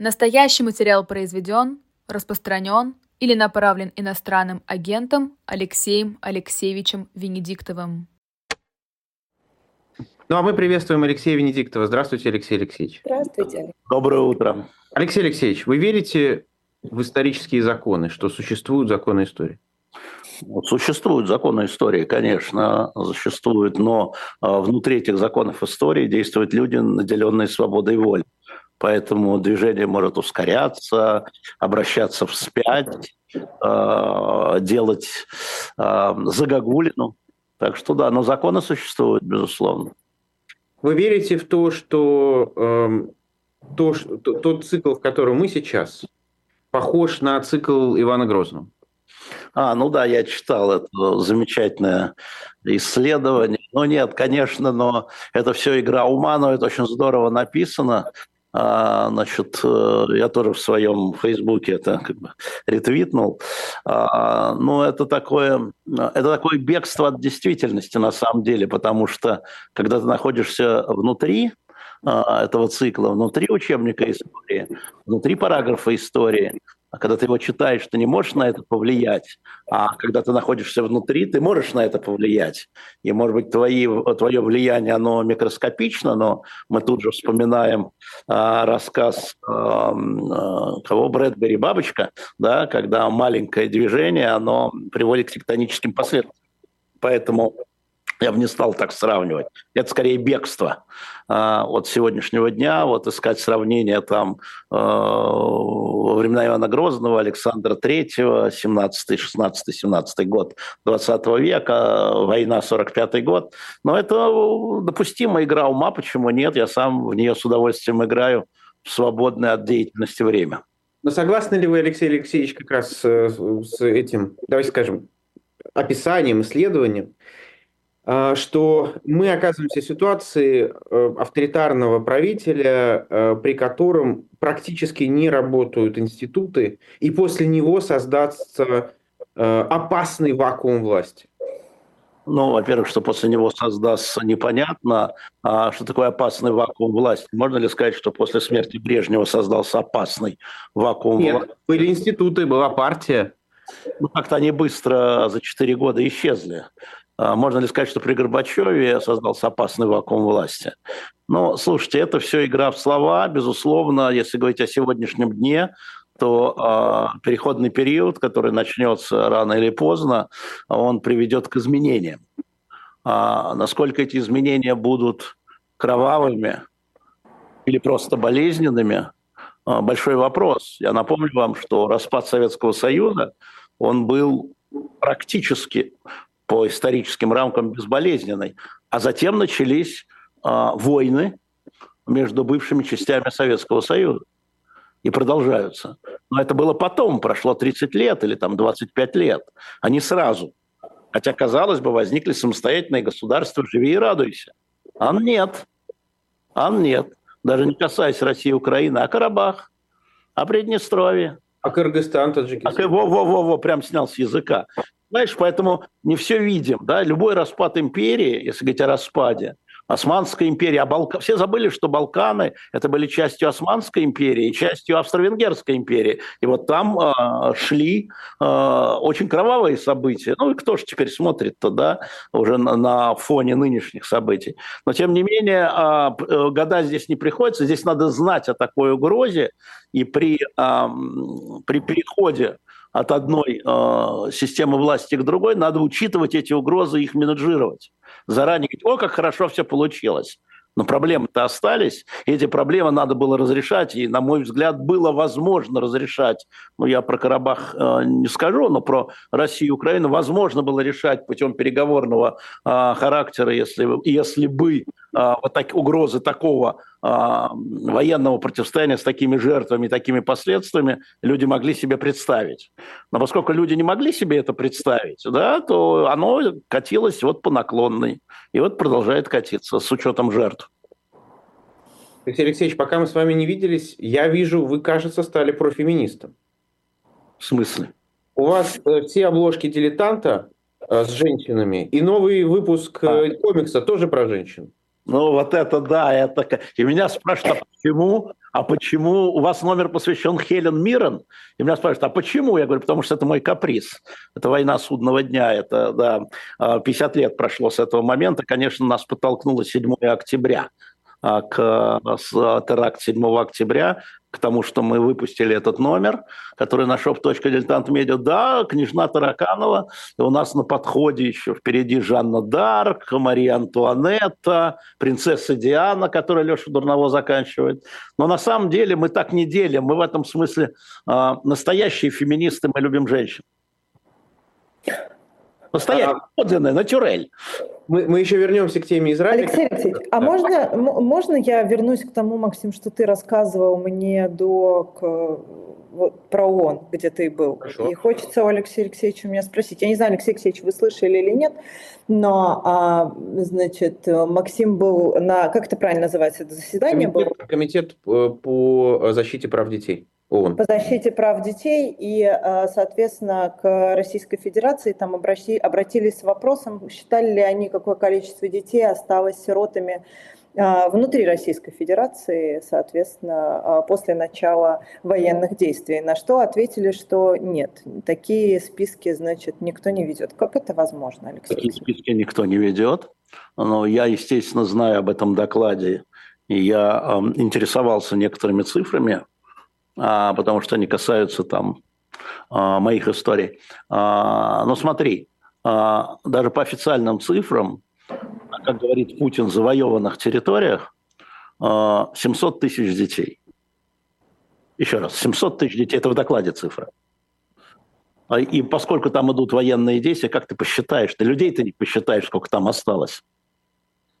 Настоящий материал произведен, распространен или направлен иностранным агентом Алексеем Алексеевичем Венедиктовым. Ну а мы приветствуем Алексея Венедиктова. Здравствуйте, Алексей Алексеевич. Здравствуйте. Доброе утро. Алексей Алексеевич, вы верите в исторические законы, что существуют законы истории? Существуют законы истории, конечно, существуют, но а, внутри этих законов истории действуют люди, наделенные свободой воли. Поэтому движение может ускоряться, обращаться вспять, а, делать а, загогулину. Так что да, но законы существуют, безусловно. Вы верите в то, что э, то, что, тот цикл, в котором мы сейчас, похож на цикл Ивана Грозного? А, ну да, я читал это замечательное исследование. Ну нет, конечно, но это все игра ума, но это очень здорово написано. А, значит, э, я тоже в своем фейсбуке это как бы ретвитнул. А, но это такое, это такое бегство от действительности на самом деле, потому что когда ты находишься внутри а, этого цикла, внутри учебника истории, внутри параграфа истории, а когда ты его читаешь, ты не можешь на это повлиять. А когда ты находишься внутри, ты можешь на это повлиять. И, может быть, твои, твое влияние, оно микроскопично, но мы тут же вспоминаем а, рассказ а, а, кого Брэдбери «Бабочка», да, когда маленькое движение, оно приводит к тектоническим последствиям. Поэтому я бы не стал так сравнивать. Это скорее бегство а, от сегодняшнего дня, вот искать сравнения там э, времена Ивана Грозного, Александра Третьего, 17 16 17 год 20 века, война 45 год. Но это допустимая игра ума, почему нет? Я сам в нее с удовольствием играю в свободное от деятельности время. Но согласны ли вы, Алексей Алексеевич, как раз э, с этим, давайте скажем, описанием, исследованием, что мы оказываемся в ситуации э, авторитарного правителя, э, при котором практически не работают институты, и после него создастся э, опасный вакуум власти. Ну, во-первых, что после него создастся непонятно, а что такое опасный вакуум власти. Можно ли сказать, что после смерти Брежнева создался опасный вакуум Нет, власти? были институты, была партия. Ну, как-то они быстро за четыре года исчезли. А можно ли сказать, что при Горбачеве создался опасный вакуум власти? Но, слушайте, это все игра в слова. Безусловно, если говорить о сегодняшнем дне, то э, переходный период, который начнется рано или поздно, он приведет к изменениям. А насколько эти изменения будут кровавыми или просто болезненными, э, большой вопрос. Я напомню вам, что распад Советского Союза, он был практически по историческим рамкам безболезненной. А затем начались э, войны между бывшими частями Советского Союза и продолжаются. Но это было потом, прошло 30 лет или там 25 лет, а не сразу. Хотя, казалось бы, возникли самостоятельные государства, живи и радуйся. А нет. А нет. Даже не касаясь России и Украины, а Карабах, а Приднестровье. А Кыргызстан, Таджикистан. А, во-во-во, прям снял с языка. Знаешь, поэтому не все видим. Да? Любой распад империи, если говорить о распаде, Османская империя, а Балка... все забыли, что Балканы это были частью Османской империи и частью Австро-Венгерской империи. И вот там э, шли э, очень кровавые события. Ну и кто же теперь смотрит-то, да, уже на, на фоне нынешних событий. Но тем не менее, э, года здесь не приходится, здесь надо знать о такой угрозе, и при, э, при переходе от одной э, системы власти к другой, надо учитывать эти угрозы и их менеджировать. Заранее говорить, о, как хорошо все получилось. Но проблемы-то остались, эти проблемы надо было разрешать, и, на мой взгляд, было возможно разрешать. Ну, я про Карабах э, не скажу, но про Россию и Украину возможно было решать путем переговорного э, характера, если, если бы э, вот так, угрозы такого военного противостояния с такими жертвами, такими последствиями люди могли себе представить. Но поскольку люди не могли себе это представить, да, то оно катилось вот по наклонной. И вот продолжает катиться с учетом жертв. Алексей Алексеевич, пока мы с вами не виделись, я вижу, вы, кажется, стали профеминистом. В смысле? У вас э, все обложки дилетанта э, с женщинами, и новый выпуск э, а. комикса тоже про женщин. Ну, вот это да, это... И меня спрашивают, а почему, а почему у вас номер посвящен Хелен Миррен? И меня спрашивают, а почему? Я говорю, потому что это мой каприз. Это война судного дня, это, да, 50 а, лет прошло с этого момента. Конечно, нас подтолкнуло 7 октября к теракт 7 октября, к тому, что мы выпустили этот номер, который на shop.diletant.media. Да, княжна Тараканова, у нас на подходе еще впереди Жанна Дарк, Мария Антуанетта, принцесса Диана, которая Леша Дурново заканчивает. Но на самом деле мы так не делим. Мы в этом смысле э, настоящие феминисты, мы любим женщин. Настоящая, а, подлинная, натюрель. Мы, мы еще вернемся к теме Израиля. Алексей Алексеевич, а можно, можно я вернусь к тому, Максим, что ты рассказывал мне до к, вот, про ООН, где ты был? Хорошо. И хочется у Алексея Алексеевича меня спросить. Я не знаю, Алексей Алексеевич, вы слышали или нет, но, а, значит, Максим был на, как это правильно называется, это заседание комитет, было? Комитет э, по защите прав детей. ООН. по защите прав детей, и, э, соответственно, к Российской Федерации там обращи, обратились с вопросом, считали ли они, какое количество детей осталось сиротами э, внутри Российской Федерации, соответственно, э, после начала военных действий, на что ответили, что нет, такие списки, значит, никто не ведет. Как это возможно, Алексей? Такие списки никто не ведет, но я, естественно, знаю об этом докладе, и я э, интересовался некоторыми цифрами, потому что они касаются там а, моих историй. А, но смотри, даже по официальным цифрам, как говорит Путин, в завоеванных территориях 700 тысяч детей. Еще раз, 700 тысяч детей, это в докладе цифра. И поскольку там идут военные действия, как ты посчитаешь? Ты людей ты не посчитаешь, сколько там осталось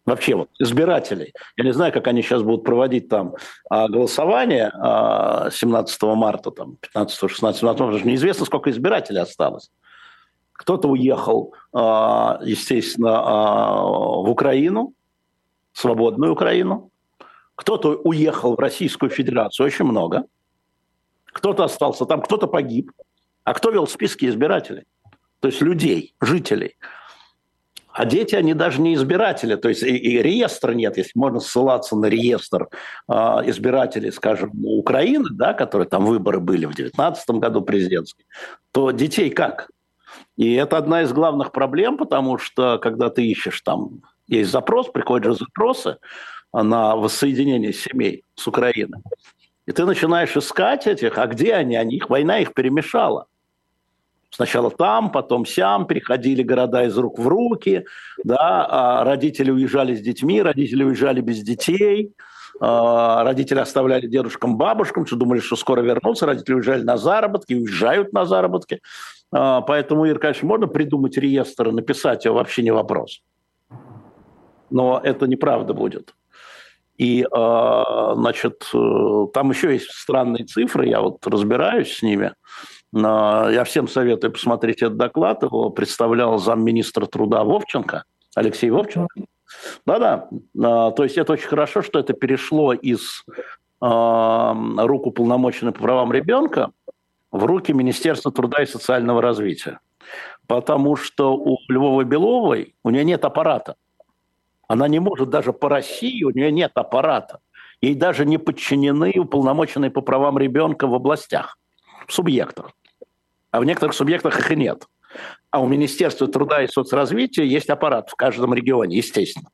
вообще вот избирателей. Я не знаю, как они сейчас будут проводить там а, голосование а, 17 марта, там, 15, 16, 17, потому что неизвестно, сколько избирателей осталось. Кто-то уехал, а, естественно, а, в Украину, свободную Украину. Кто-то уехал в Российскую Федерацию, очень много. Кто-то остался там, кто-то погиб. А кто вел списки избирателей? То есть людей, жителей. А дети, они даже не избиратели, то есть и, и реестра нет, если можно ссылаться на реестр э, избирателей, скажем, Украины, да, которые там выборы были в 2019 году президентские, то детей как? И это одна из главных проблем, потому что когда ты ищешь там, есть запрос, приходят же запросы на воссоединение семей с Украины, и ты начинаешь искать этих, а где они? они их, война их перемешала. Сначала там, потом сям, переходили города из рук в руки, да, а родители уезжали с детьми, родители уезжали без детей, а, родители оставляли дедушкам, бабушкам, что думали, что скоро вернутся, родители уезжали на заработки, уезжают на заработки. А, поэтому, Ир, конечно, можно придумать реестр, написать его, вообще не вопрос. Но это неправда будет. И, значит, э, там еще есть странные цифры, я вот разбираюсь с ними – я всем советую посмотреть этот доклад. Его представлял замминистра труда Вовченко, Алексей Вовченко. Да-да. А, то есть это очень хорошо, что это перешло из а, рук по правам ребенка в руки Министерства труда и социального развития. Потому что у Львовой Беловой у нее нет аппарата. Она не может даже по России, у нее нет аппарата. Ей даже не подчинены уполномоченные по правам ребенка в областях, в субъектах а в некоторых субъектах их и нет. А у Министерства труда и соцразвития есть аппарат в каждом регионе, естественно.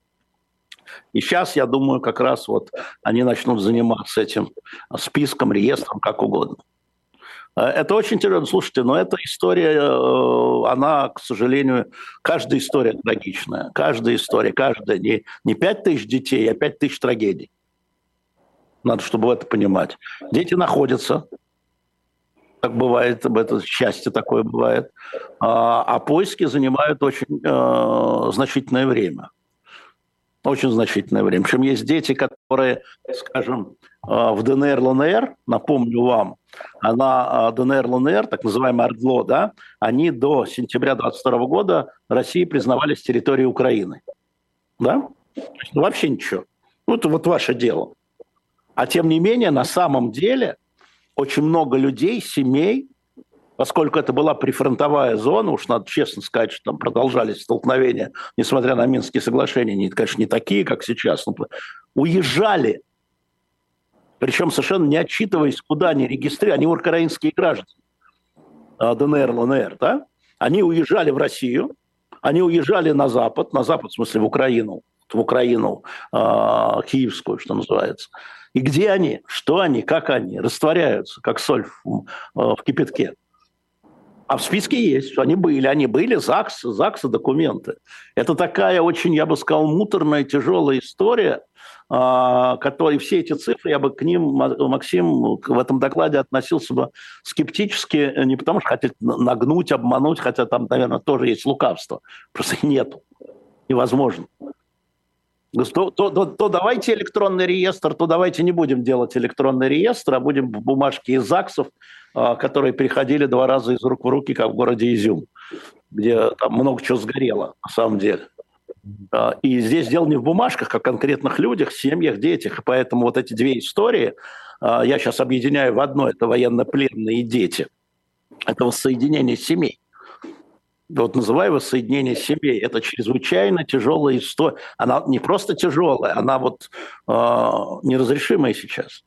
И сейчас, я думаю, как раз вот они начнут заниматься этим списком, реестром, как угодно. Э, это очень интересно. Слушайте, но эта история, э, она, к сожалению, каждая история трагичная. Каждая история, каждая. Не, не 5 тысяч детей, а 5 тысяч трагедий. Надо, чтобы это понимать. Дети находятся как бывает, об этом счастье такое бывает. А, а поиски занимают очень э, значительное время. Очень значительное время. Причем есть дети, которые, скажем, э, в ДНР, ЛНР, напомню вам, она э, ДНР, ЛНР, так называемая АРДЛО, да, они до сентября 22 года России признавались территорией Украины. Да? Вообще ничего. Ну, это вот ваше дело. А тем не менее, на самом деле – очень много людей, семей поскольку это была прифронтовая зона, уж надо честно сказать, что там продолжались столкновения, несмотря на Минские соглашения, не, конечно, не такие, как сейчас, но уезжали, причем совершенно не отчитываясь, куда они регистрировали, они украинские граждане а, ДНР, ЛНР, да? Они уезжали в Россию, они уезжали на Запад, на Запад, в смысле в Украину, в Украину, э, киевскую, что называется. И где они, что они, как они растворяются, как соль в, э, в кипятке. А в списке есть, они были, они были, ЗАГС, ЗАГСа документы. Это такая очень, я бы сказал, муторная, тяжелая история, а, которые все эти цифры, я бы к ним, Максим, в этом докладе относился бы скептически, не потому что хотел нагнуть, обмануть, хотя там, наверное, тоже есть лукавство. Просто нет. Невозможно. То, то, то, то давайте электронный реестр, то давайте не будем делать электронный реестр, а будем бумажки из ЗАГСов, а, которые переходили два раза из рук в руки, как в городе Изюм, где там много чего сгорело, на самом деле. А, и здесь дело не в бумажках, а в конкретных людях, семьях, детях. И поэтому вот эти две истории а, я сейчас объединяю в одно. Это военнопленные дети. Это воссоединение семей вот называю воссоединение семей, это чрезвычайно тяжелая история. Она не просто тяжелая, она вот э, неразрешимая сейчас.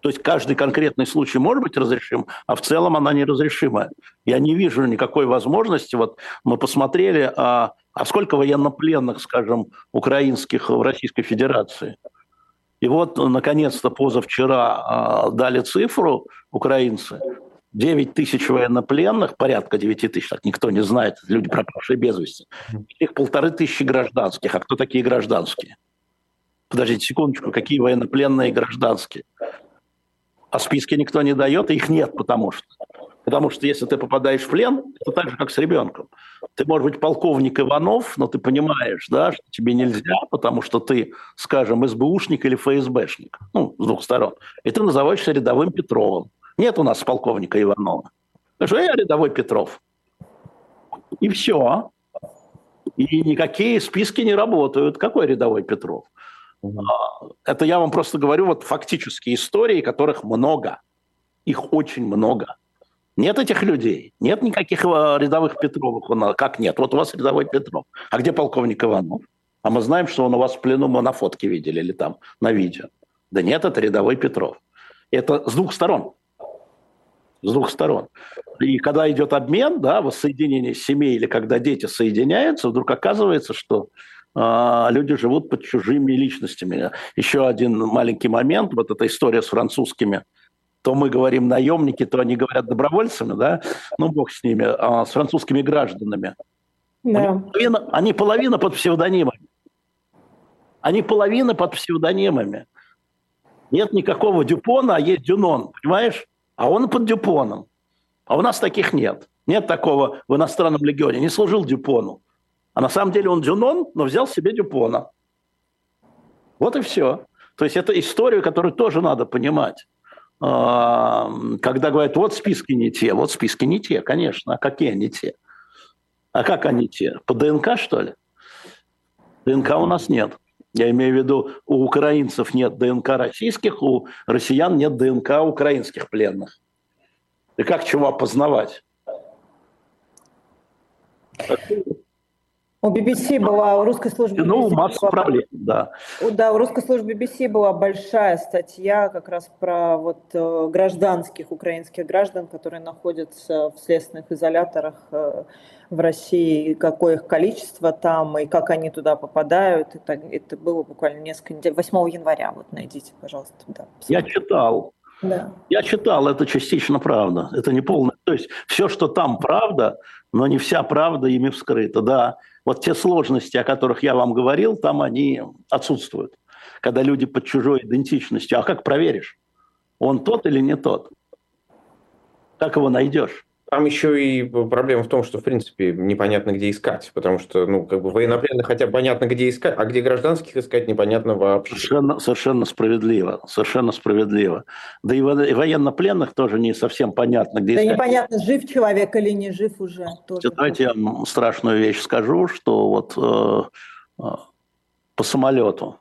То есть каждый конкретный случай может быть разрешим, а в целом она неразрешимая. Я не вижу никакой возможности. Вот мы посмотрели, а, а сколько военнопленных, скажем, украинских в Российской Федерации. И вот, наконец-то, позавчера а, дали цифру украинцы. 9 тысяч военнопленных, порядка 9 тысяч, так никто не знает, люди пропавшие без вести. Их полторы тысячи гражданских. А кто такие гражданские? Подождите секундочку, какие военнопленные гражданские? А списки никто не дает, и их нет, потому что. Потому что если ты попадаешь в плен, это так же, как с ребенком. Ты можешь быть полковник Иванов, но ты понимаешь, да, что тебе нельзя, потому что ты, скажем, СБУшник или ФСБшник, ну, с двух сторон. И ты называешься рядовым Петровым. Нет у нас полковника Иванова. Скажу, я рядовой Петров. И все. И никакие списки не работают. Какой рядовой Петров? А, это я вам просто говорю вот фактические истории, которых много. Их очень много. Нет этих людей, нет никаких э, рядовых Петровых. Как нет? Вот у вас рядовой Петров. А где полковник Иванов? А мы знаем, что он у вас в плену, мы на фотке видели или там на видео. Да нет, это рядовой Петров. Это с двух сторон с двух сторон. И когда идет обмен, да, воссоединение семей или когда дети соединяются, вдруг оказывается, что э, люди живут под чужими личностями. Еще один маленький момент, вот эта история с французскими, то мы говорим наемники, то они говорят добровольцами, да, ну бог с ними, а с французскими гражданами. Да. Они, половина, они половина под псевдонимами. Они половина под псевдонимами. Нет никакого Дюпона, а есть Дюнон, понимаешь? А он под Дюпоном. А у нас таких нет. Нет такого в иностранном легионе. Не служил Дюпону. А на самом деле он Дюнон, но взял себе Дюпона. Вот и все. То есть это историю, которую тоже надо понимать. А, когда говорят, вот списки не те, вот списки не те, конечно. А какие они те? А как они те? По ДНК, что ли? ДНК у нас нет. Я имею в виду, у украинцев нет ДНК российских, у россиян нет ДНК украинских пленных. И как чего опознавать? У BBC была, у русской службы BBC Ну, масса была, проблем, да. Да, у русской службы BBC была большая статья как раз про вот э, гражданских украинских граждан, которые находятся в следственных изоляторах э, в России, какое их количество там, и как они туда попадают. Это, это было буквально несколько недель. 8 января, вот найдите, пожалуйста. Да, Я читал. Да. Я читал, это частично правда. Это не полное. То есть все, что там правда, но не вся правда ими вскрыта. Да, вот те сложности, о которых я вам говорил, там они отсутствуют. Когда люди под чужой идентичностью. А как проверишь? Он тот или не тот? Как его найдешь? Там еще и проблема в том, что, в принципе, непонятно, где искать, потому что, ну, как бы военнопленных хотя бы понятно, где искать, а где гражданских искать непонятно вообще. Совершенно, совершенно справедливо, совершенно справедливо. Да и военнопленных тоже не совсем понятно, где да искать. Да непонятно, жив человек или не жив уже. Тоже. Давайте я вам страшную вещь скажу, что вот э, э, по самолету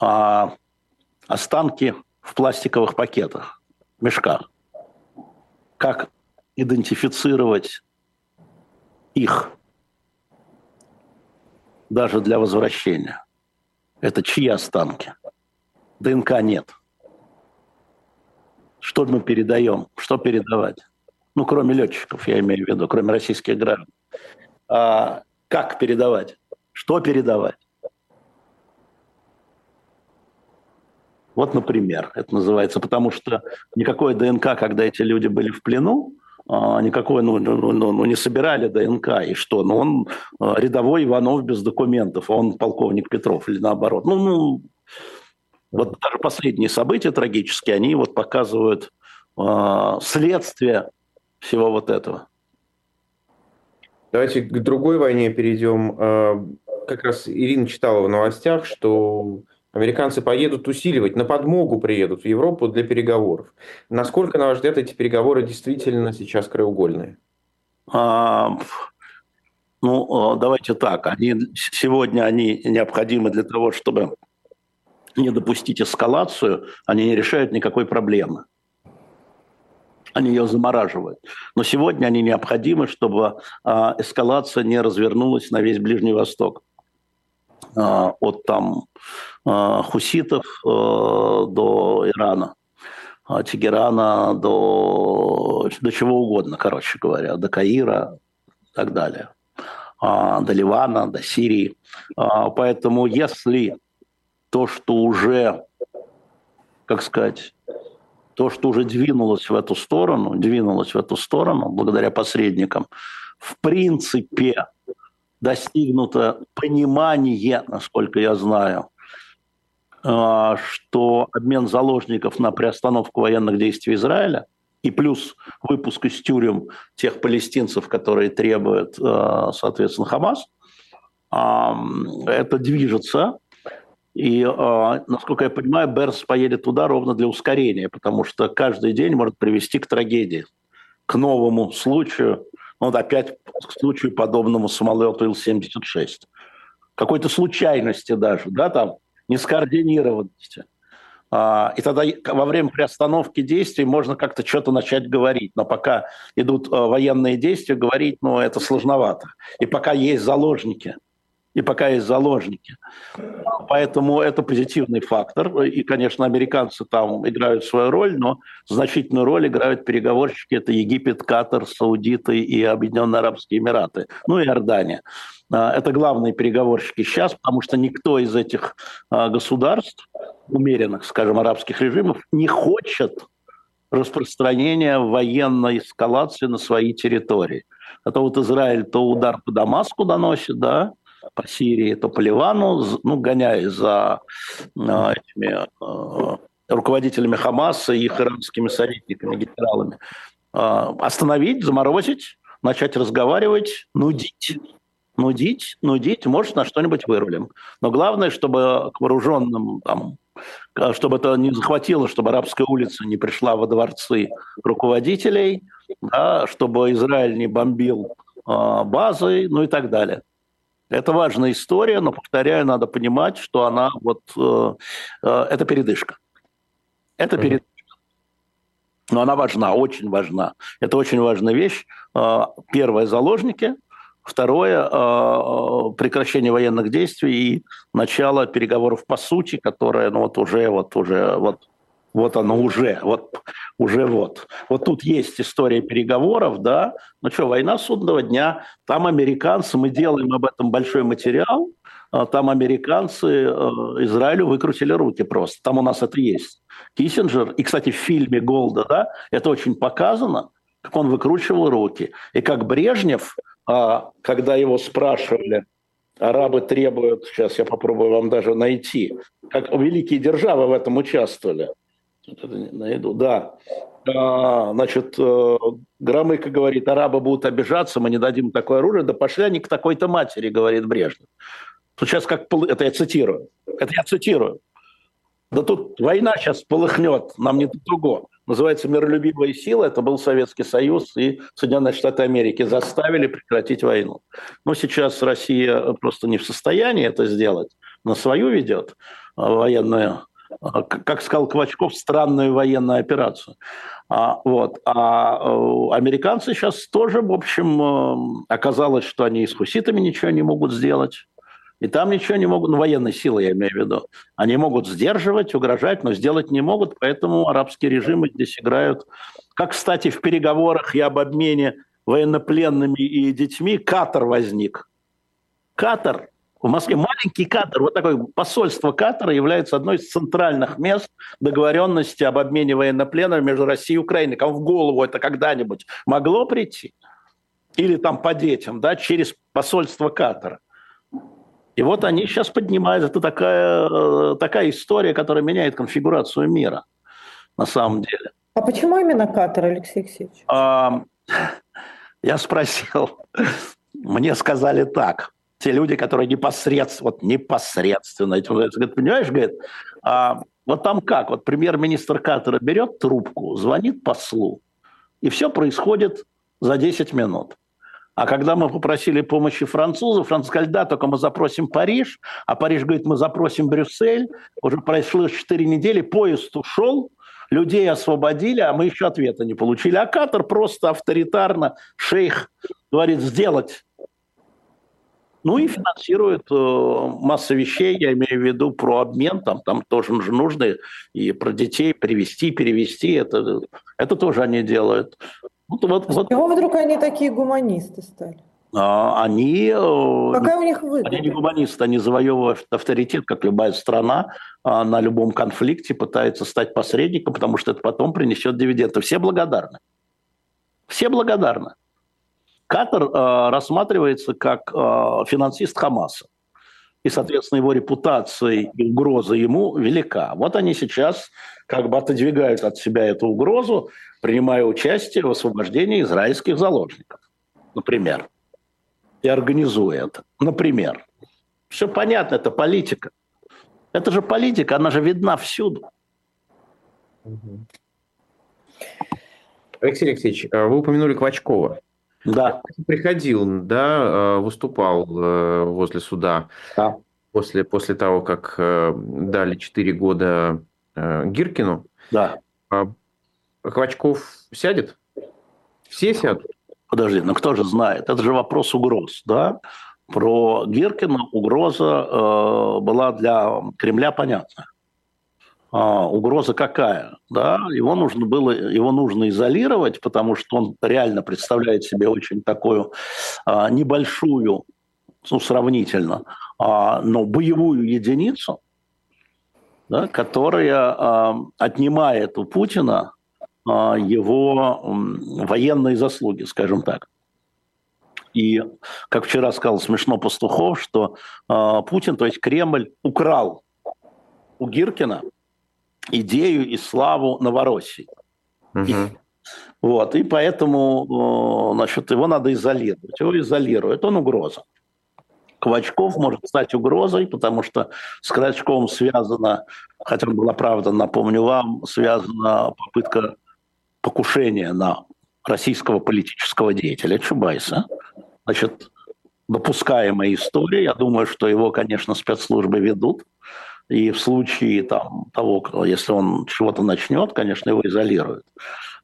а останки в пластиковых пакетах, мешках как идентифицировать их даже для возвращения. Это чьи останки? ДНК нет. Что мы передаем? Что передавать? Ну, кроме летчиков, я имею в виду, кроме российских граждан. А как передавать? Что передавать? Вот, например, это называется, потому что никакое ДНК, когда эти люди были в плену, а, никакой, ну, ну, ну, ну, не собирали ДНК, и что? Ну, он а, рядовой Иванов без документов, а он полковник Петров или наоборот. Ну, ну, вот даже последние события трагические, они вот показывают э, следствие всего вот этого. Давайте к другой войне перейдем. Как раз Ирина читала в новостях, что Американцы поедут усиливать, на подмогу приедут в Европу для переговоров. Насколько, на ваш взгляд, эти переговоры действительно сейчас краеугольные? А, ну, давайте так. Они, сегодня они необходимы для того, чтобы не допустить эскалацию. Они не решают никакой проблемы. Они ее замораживают. Но сегодня они необходимы, чтобы а, эскалация не развернулась на весь Ближний Восток. А, от там а, хуситов э, до Ирана, Тегерана до, до чего угодно, короче говоря, до Каира и так далее, до Ливана, до Сирии. Поэтому если то, что уже, как сказать, то, что уже двинулось в эту сторону, двинулось в эту сторону благодаря посредникам, в принципе достигнуто понимание, насколько я знаю, а, что обмен заложников на приостановку военных действий Израиля и плюс выпуск из тюрем тех палестинцев, которые требуют, а, соответственно, Хамас, а, это движется. И, насколько я понимаю, Берс поедет туда ровно для ускорения, потому что каждый день может привести к трагедии, к новому случаю, ну, вот опять к случаю подобному самолету Ил-76. Какой-то случайности даже, да, там, нескоординированности. А, и тогда во время приостановки действий можно как-то что-то начать говорить. Но пока идут а, военные действия, говорить, ну, это сложновато. И пока есть заложники – и пока есть заложники. Поэтому это позитивный фактор. И, конечно, американцы там играют свою роль, но значительную роль играют переговорщики. Это Египет, Катар, Саудиты и Объединенные Арабские Эмираты, ну и Иордания. А, это главные переговорщики сейчас, потому что никто из этих а, государств, умеренных, скажем, арабских режимов, не хочет распространения военной эскалации на свои территории. Это вот Израиль то удар по Дамаску доносит, да, по Сирии, то по Ливану, ну, гоняя за э, этими э, руководителями Хамаса и их иранскими советниками, генералами. Э, остановить, заморозить, начать разговаривать, нудить. Нудить, нудить, может, на что-нибудь вырулим. Но главное, чтобы к вооруженным, там, чтобы это не захватило, чтобы арабская улица не пришла во дворцы руководителей, да, чтобы Израиль не бомбил базы, ну и так далее. Это важная история, но, повторяю, надо понимать, что она вот... Э, э, это передышка. Это передышка. Но она важна, очень важна. Это очень важная вещь. Э, первое – заложники. Второе – прекращение военных действий и начало переговоров по сути, которое ну, вот уже, вот уже вот вот оно уже, вот уже вот. Вот тут есть история переговоров, да. Ну что, война судного дня, там американцы, мы делаем об этом большой материал, а там американцы э, Израилю выкрутили руки просто. Там у нас это есть. Киссинджер, и, кстати, в фильме «Голда», да, это очень показано, как он выкручивал руки. И как Брежнев, а, когда его спрашивали, арабы требуют, сейчас я попробую вам даже найти, как великие державы в этом участвовали – найду, да. А, значит, э, Громыко говорит, арабы будут обижаться, мы не дадим такое оружие. Да пошли они к такой-то матери, говорит Брежнев. Сейчас как... Это я цитирую. Это я цитирую. Да тут война сейчас полыхнет, нам не туго. Называется «Миролюбивая сила». Это был Советский Союз и Соединенные Штаты Америки заставили прекратить войну. Но сейчас Россия просто не в состоянии это сделать. На свою ведет военную как сказал Квачков, странную военную операцию. А, вот. а э, американцы сейчас тоже, в общем, э, оказалось, что они с хуситами ничего не могут сделать. И там ничего не могут, ну, военные силы, я имею в виду. Они могут сдерживать, угрожать, но сделать не могут, поэтому арабские режимы здесь играют. Как, кстати, в переговорах и об обмене военнопленными и детьми Катар возник. Катар в Москве маленький Катар, вот такое посольство Катара является одной из центральных мест договоренности об обмене военнопленными между Россией и Украиной. Кому в голову это когда-нибудь могло прийти? Или там по детям, да, через посольство Катара. И вот они сейчас поднимают. Это такая, такая история, которая меняет конфигурацию мира на самом деле. А почему именно Катар, Алексей Алексеевич? А, я спросил. Мне сказали так те люди, которые непосредственно, вот непосредственно говорят, понимаешь, говорит, а вот там как, вот премьер-министр Катара берет трубку, звонит послу, и все происходит за 10 минут. А когда мы попросили помощи французов, француз сказали, да, только мы запросим Париж, а Париж говорит, мы запросим Брюссель. Уже прошло 4 недели, поезд ушел, людей освободили, а мы еще ответа не получили. А Катар просто авторитарно, шейх говорит, сделать ну и финансирует э, массу вещей, я имею в виду про обмен, там, там тоже же нужно и про детей привести, перевести, это, это тоже они делают. Вот, вот, вот. Чего вдруг они такие гуманисты стали? А, они, э, Какая у них выгода? они не гуманисты, они завоевывают авторитет, как любая страна а на любом конфликте пытается стать посредником, потому что это потом принесет дивиденды. Все благодарны. Все благодарны. Катар э, рассматривается как э, финансист Хамаса. И, соответственно, его репутация и угроза ему велика. Вот они сейчас как бы отодвигают от себя эту угрозу, принимая участие в освобождении израильских заложников, например, и организуя это, например. Все понятно, это политика. Это же политика, она же видна всюду. Алексей Алексеевич, а вы упомянули Квачкова. Да. Приходил, да, э, выступал э, возле суда. Да. После, после того, как э, дали 4 года Гиркину. Да. А Хвачков сядет? Все сядут? Подожди, ну кто же знает? Это же вопрос угроз, да? Про Гиркина угроза э, была для Кремля понятна а, угроза какая? Да? Его, нужно было, его нужно изолировать, потому что он реально представляет себе очень такую а, небольшую, ну, сравнительно, а, но боевую единицу, да, которая а, отнимает у Путина а, его военные заслуги, скажем так. И, как вчера сказал смешно Пастухов, что э, Путин, то есть Кремль, украл у Гиркина идею и славу Новороссии. Угу. И, вот, и поэтому значит, его надо изолировать. Его изолируют, он угроза. Квачков может стать угрозой, потому что с Квачковым связана, хотя он был оправдан, напомню вам, связана попытка покушения на российского политического деятеля Чубайса. Значит, допускаемая история. Я думаю, что его, конечно, спецслужбы ведут. И в случае там, того, если он чего-то начнет, конечно, его изолируют.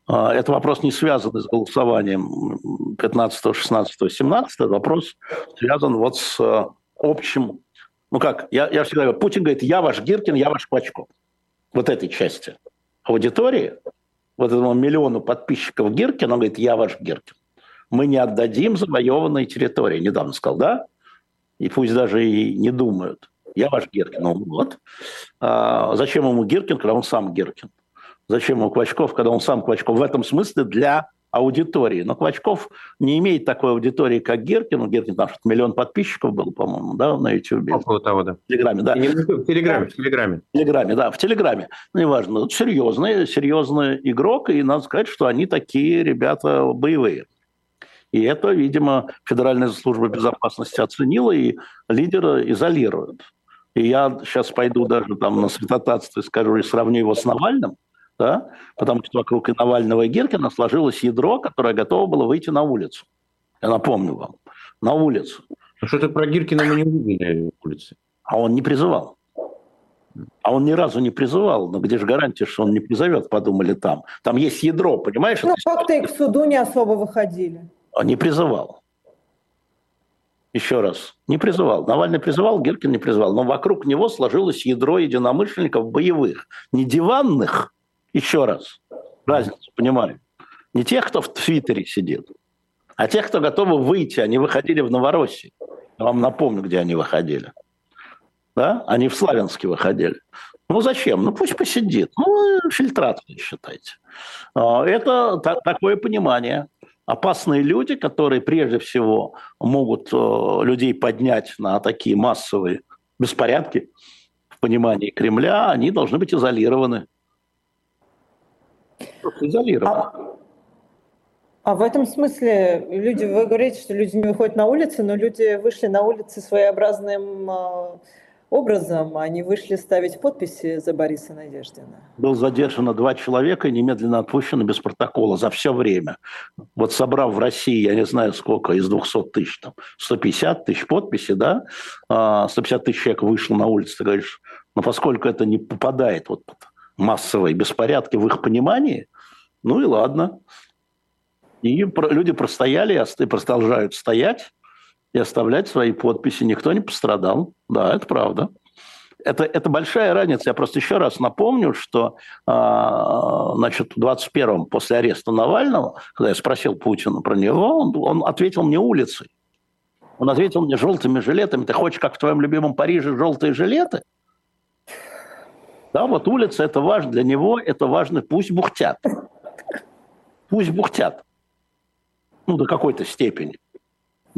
А, это вопрос не связан с голосованием 15, 16, 17. Вопрос связан вот с э, общим... Ну как, я, я всегда говорю, Путин говорит, я ваш Гиркин, я ваш Клочков. Вот этой части аудитории, вот этому миллиону подписчиков Гиркина, он говорит, я ваш Гиркин. Мы не отдадим завоеванные территории. Недавно сказал, да? И пусть даже и не думают. Я ваш Геркин. Ну вот. А зачем ему Геркин, когда он сам Геркин? Зачем ему Квачков, когда он сам Квачков? В этом смысле для аудитории. Но Квачков не имеет такой аудитории, как Геркин. У Геркин там что-то миллион подписчиков было, по-моему, да, на YouTube. Около того, да. В Телеграме, да. В Телеграме, в Телеграме. В Телеграме, да, в Телеграме. Ну, неважно. Серьезный, серьезный игрок, и надо сказать, что они такие ребята боевые. И это, видимо, Федеральная служба безопасности оценила, и лидера изолируют. И я сейчас пойду даже там на святотатство и скажу, и сравню его с Навальным, да, потому что вокруг и Навального и Геркина сложилось ядро, которое готово было выйти на улицу. Я напомню вам, на улицу. Ну что-то про Гиркина мы не увидели на улице. А он не призывал. А он ни разу не призывал. Но где же гарантия, что он не призовет, подумали там. Там есть ядро, понимаешь? Ну, как-то и к суду не особо выходили. Он не призывал. Еще раз, не призывал. Навальный призывал, Гиркин не призывал. Но вокруг него сложилось ядро единомышленников боевых. Не диванных, еще раз, разницу понимаю. Не тех, кто в Твиттере сидит, а тех, кто готовы выйти. Они выходили в Новороссии. Я вам напомню, где они выходили. Да? Они в Славянске выходили. Ну зачем? Ну пусть посидит. Ну, фильтрация, считайте. А, это такое понимание опасные люди, которые прежде всего могут э, людей поднять на такие массовые беспорядки в понимании Кремля, они должны быть изолированы. Изолированы. А, а в этом смысле люди, вы говорите, что люди не выходят на улицы, но люди вышли на улицы своеобразным э, образом они вышли ставить подписи за Бориса Надеждина? Был задержано два человека и немедленно отпущено без протокола за все время. Вот собрав в России, я не знаю сколько, из 200 тысяч, там, 150 тысяч подписей, да, 150 а, тысяч человек вышло на улицу, ты говоришь, но поскольку это не попадает вот под массовые беспорядки в их понимании, ну и ладно. И люди простояли и продолжают стоять, и оставлять свои подписи. Никто не пострадал. Да, это правда. Это, это большая разница. Я просто еще раз напомню, что э, значит, в 21-м, после ареста Навального, когда я спросил Путина про него, он, он ответил мне улицей. Он ответил мне желтыми жилетами. Ты хочешь, как в твоем любимом Париже, желтые жилеты? Да, вот улица – это важно. Для него это важно. Пусть бухтят. Пусть бухтят. Ну, до какой-то степени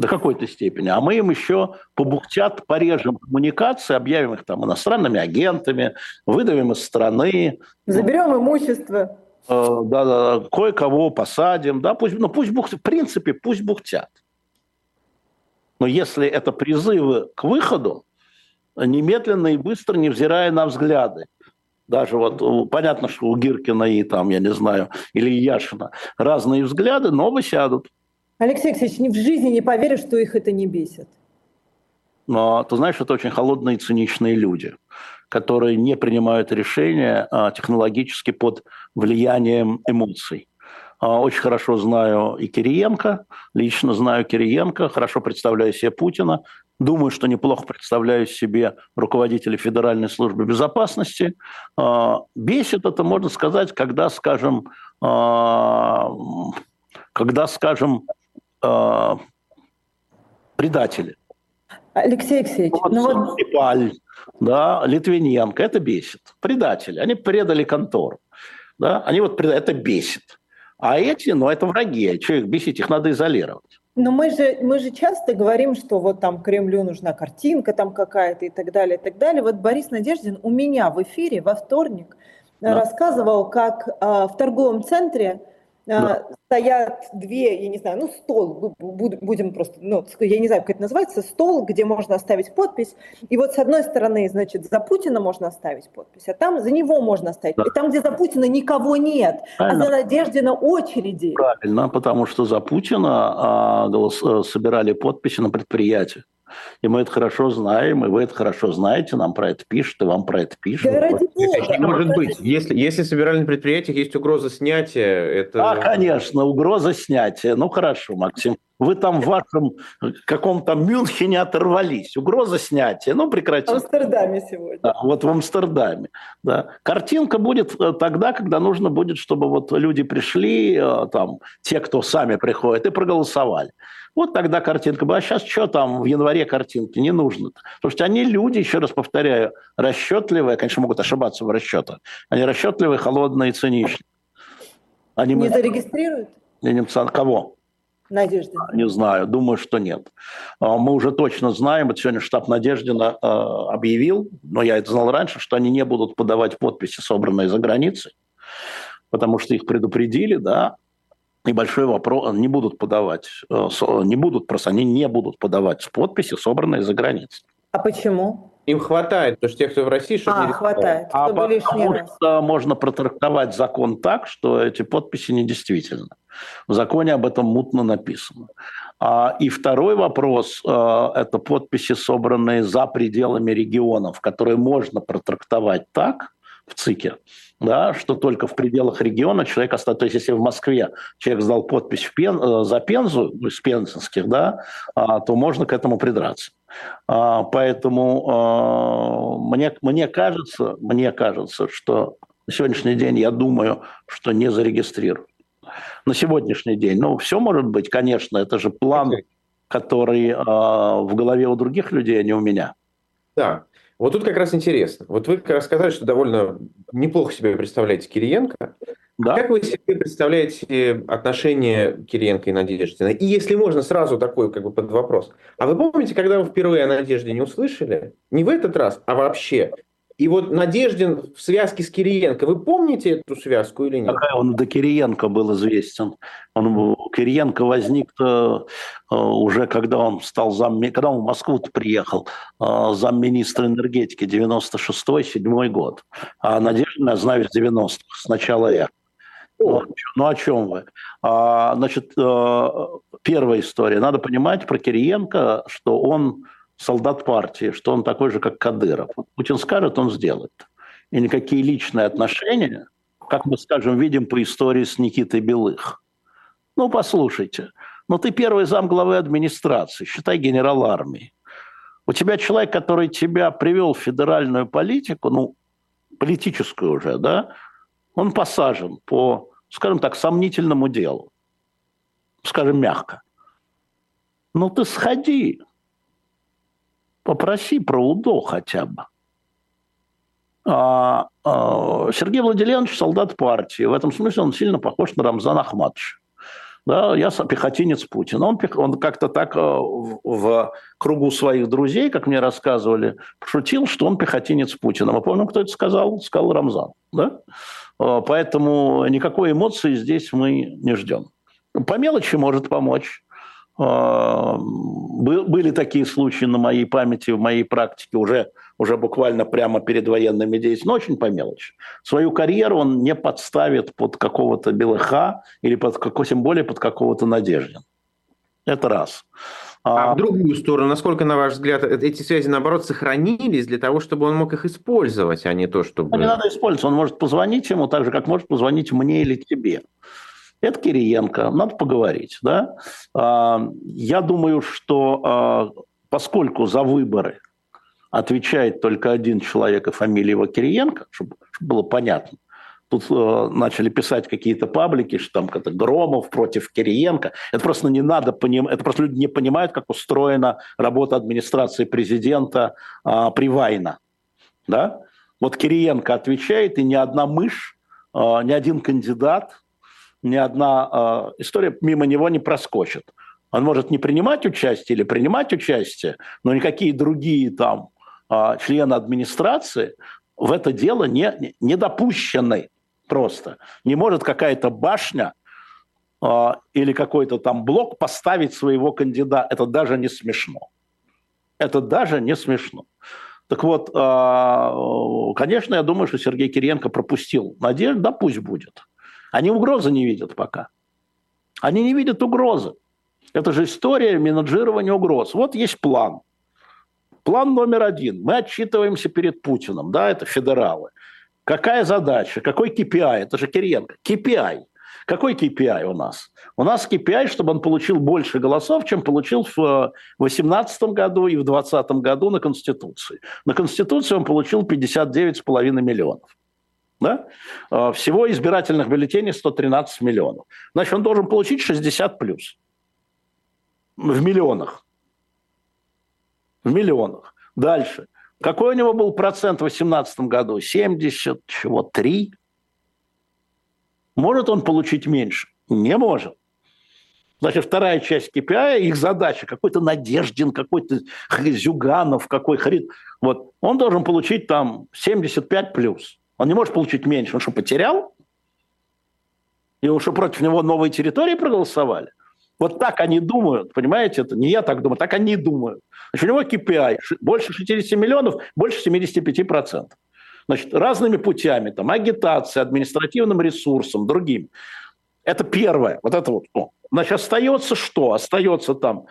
до какой-то степени. А мы им еще побухтят, порежем коммуникации, объявим их там иностранными агентами, выдавим из страны. Заберем имущество. Э, да, да, кое-кого посадим, да, пусть, ну пусть бухтят, в принципе, пусть бухтят. Но если это призывы к выходу, немедленно и быстро, невзирая на взгляды, даже вот понятно, что у Гиркина и там, я не знаю, или Яшина разные взгляды, но вы сядут. Алексей Алексеевич, в жизни не поверишь, что их это не бесит. Но ты знаешь, это очень холодные и циничные люди, которые не принимают решения а, технологически под влиянием эмоций. А, очень хорошо знаю и Кириенко, лично знаю Кириенко, хорошо представляю себе Путина, думаю, что неплохо представляю себе руководителя Федеральной службы безопасности. А, бесит это, можно сказать, когда, скажем, когда, скажем, э, предатели. Алексей Алексеевич, вот, ну вот... Скрипаль, да, Литвиненко, это бесит. Предатели, они предали контору. Да, они вот предали, это бесит. А эти, ну, это враги. Что их бесить? Их надо изолировать. Но мы же, мы же часто говорим, что вот там Кремлю нужна картинка там какая-то и так далее, и так далее. Вот Борис Надеждин у меня в эфире во вторник да. рассказывал, как э, в торговом центре да. А, стоят две, я не знаю, ну стол, будем просто, ну, я не знаю, как это называется, стол, где можно оставить подпись. И вот с одной стороны, значит, за Путина можно оставить подпись, а там за него можно оставить. Да. И там, где за Путина никого нет, Правильно. а за Надеждина очереди. Правильно, потому что за Путина а, голос, а, собирали подписи на предприятии. И мы это хорошо знаем, и вы это хорошо знаете, нам про это пишут, и вам про это пишут. Да ради Бога. Не может быть. Если, если собирали на предприятиях, есть угроза снятия, это... А, конечно, угроза снятия. Ну, хорошо, Максим. Вы там в вашем каком-то Мюнхене оторвались. Угроза снятия. Ну, прекратите. В Амстердаме сегодня. Да, вот в Амстердаме. Да. Картинка будет э, тогда, когда нужно будет, чтобы вот люди пришли, э, там, те, кто сами приходят, и проголосовали. Вот тогда картинка была. А сейчас что там в январе картинки? Не нужно. Потому что они люди, еще раз повторяю, расчетливые, конечно, могут ошибаться в расчетах. Они расчетливые, холодные и циничные. Они не мы... зарегистрируют? Кого? Надежды. Не знаю, думаю, что нет. А, мы уже точно знаем, вот сегодня штаб Надеждина а, объявил, но я это знал раньше, что они не будут подавать подписи, собранные за границей, потому что их предупредили, да, и большой вопрос, не будут подавать, э, не будут просто, они не будут подавать подписи, собранные за границей. А почему? Им хватает, потому что те, кто в России, чтобы а, не хватает, а чтобы лишний раз. можно протрактовать закон так, что эти подписи недействительны. В законе об этом мутно написано. А, и второй вопрос а, – это подписи, собранные за пределами регионов, которые можно протрактовать так в ЦИКе, да, что только в пределах региона человек остается. То есть, если в Москве человек сдал подпись в Пен, э, за Пензу, ну, из пензенских, да, а, то можно к этому придраться. Поэтому мне, мне, кажется, мне кажется, что на сегодняшний день я думаю, что не зарегистрируют на сегодняшний день. Ну, все может быть, конечно, это же план, который в голове у других людей, а не у меня. Да, вот тут как раз интересно. Вот вы как раз сказали, что довольно неплохо себе представляете Кириенко. Да. Как вы себе представляете отношения Кириенко и Надеждина? И если можно, сразу такой как бы под вопрос. А вы помните, когда вы впервые о Надежде не услышали? Не в этот раз, а вообще. И вот Надеждин в связке с Кириенко, вы помните эту связку или нет? Какая он до Кириенко был известен. Он, Кириенко возник э, уже когда он стал зам, когда он в Москву приехал, э, замминистра энергетики 96-7 год. А Надеждин я знаю с 90-х, сначала я. Ну, ну о чем вы? А, значит, э, первая история. Надо понимать про Кириенко, что он солдат партии, что он такой же, как Кадыров. Путин скажет, он сделает. И никакие личные отношения, как мы, скажем, видим по истории с Никитой Белых. Ну, послушайте, ну ты первый зам главы администрации, считай генерал армии. У тебя человек, который тебя привел в федеральную политику, ну, политическую уже, да, он посажен по, скажем так, сомнительному делу. Скажем мягко. Ну ты сходи, Попроси про УДО хотя бы. А, а, Сергей Владимирович солдат партии. В этом смысле он сильно похож на Рамзана Ахматовича. Да, я пехотинец Путина. Он, он как-то так э, в, в кругу своих друзей, как мне рассказывали, пошутил, что он пехотинец Путина. Мы помним, кто это сказал? Сказал Рамзан. Да? А, поэтому никакой эмоции здесь мы не ждем. По мелочи может помочь. А, были такие случаи на моей памяти, в моей практике уже, уже буквально прямо перед военными действиями, но очень по мелочи. Свою карьеру он не подставит под какого-то Белыха или под, тем более под какого-то Надеждина. Это раз. А, а в другую сторону, насколько, на ваш взгляд, э, эти связи, наоборот, сохранились для того, чтобы он мог их использовать, а не то, чтобы... Не надо использовать. Он может позвонить ему так же, как может позвонить мне или тебе. Это Кириенко, надо поговорить. Да? А, я думаю, что а, поскольку за выборы отвечает только один человек, и фамилия его Кириенко, чтобы, было понятно, Тут э, начали писать какие-то паблики, что там как-то Громов против Кириенко. Это просто не надо понимать, это просто люди не понимают, как устроена работа администрации президента э, Привайна. Да? Вот Кириенко отвечает, и ни одна мышь, э, ни один кандидат ни одна э, история мимо него не проскочит. Он может не принимать участие или принимать участие, но никакие другие там э, члены администрации в это дело не, не допущены просто. Не может какая-то башня э, или какой-то там блок поставить своего кандидата. Это даже не смешно. Это даже не смешно. Так вот, конечно, я думаю, что Сергей Кириенко пропустил надежду, да пусть будет. Они угрозы не видят пока. Они не видят угрозы. Это же история менеджирования угроз. Вот есть план. План номер один. Мы отчитываемся перед Путиным. Да, это федералы. Какая задача? Какой KPI? Это же Кириенко. KPI. Какой KPI у нас? У нас KPI, чтобы он получил больше голосов, чем получил в 2018 году и в 2020 году на Конституции. На Конституции он получил 59,5 миллионов. Да? А, всего избирательных бюллетеней 113 миллионов. Значит, он должен получить 60 плюс. В миллионах. В миллионах. Дальше. Какой у него был процент в 2018 году? 70, чего, 3? Может он получить меньше? Не может. Значит, вторая часть KPI, их задача, какой-то Надеждин, какой-то Зюганов, какой Харит, вот, он должен получить там 75 плюс. Он не может получить меньше. Он что, потерял? И что, против него новые территории проголосовали? Вот так они думают, понимаете? Это не я так думаю, так они думают. Значит, у него KPI больше 60 миллионов, больше 75%. Значит, разными путями, там, агитация, административным ресурсом, другим. Это первое. Вот это вот. Значит, остается что? Остается там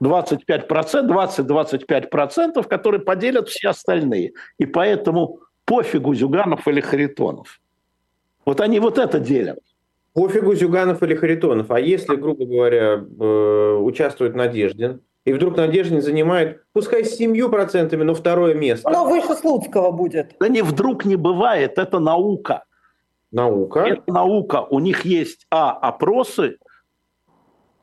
25%, 20-25%, которые поделят все остальные. И поэтому пофигу Зюганов или Харитонов. Вот они вот это делят. Пофигу Зюганов или Харитонов. А если, грубо говоря, э, участвует Надеждин, и вдруг Надеждин занимает, пускай с 7%, но второе место. Но выше Слуцкого будет. Да не вдруг не бывает, это наука. Наука? Это наука. У них есть, а, опросы,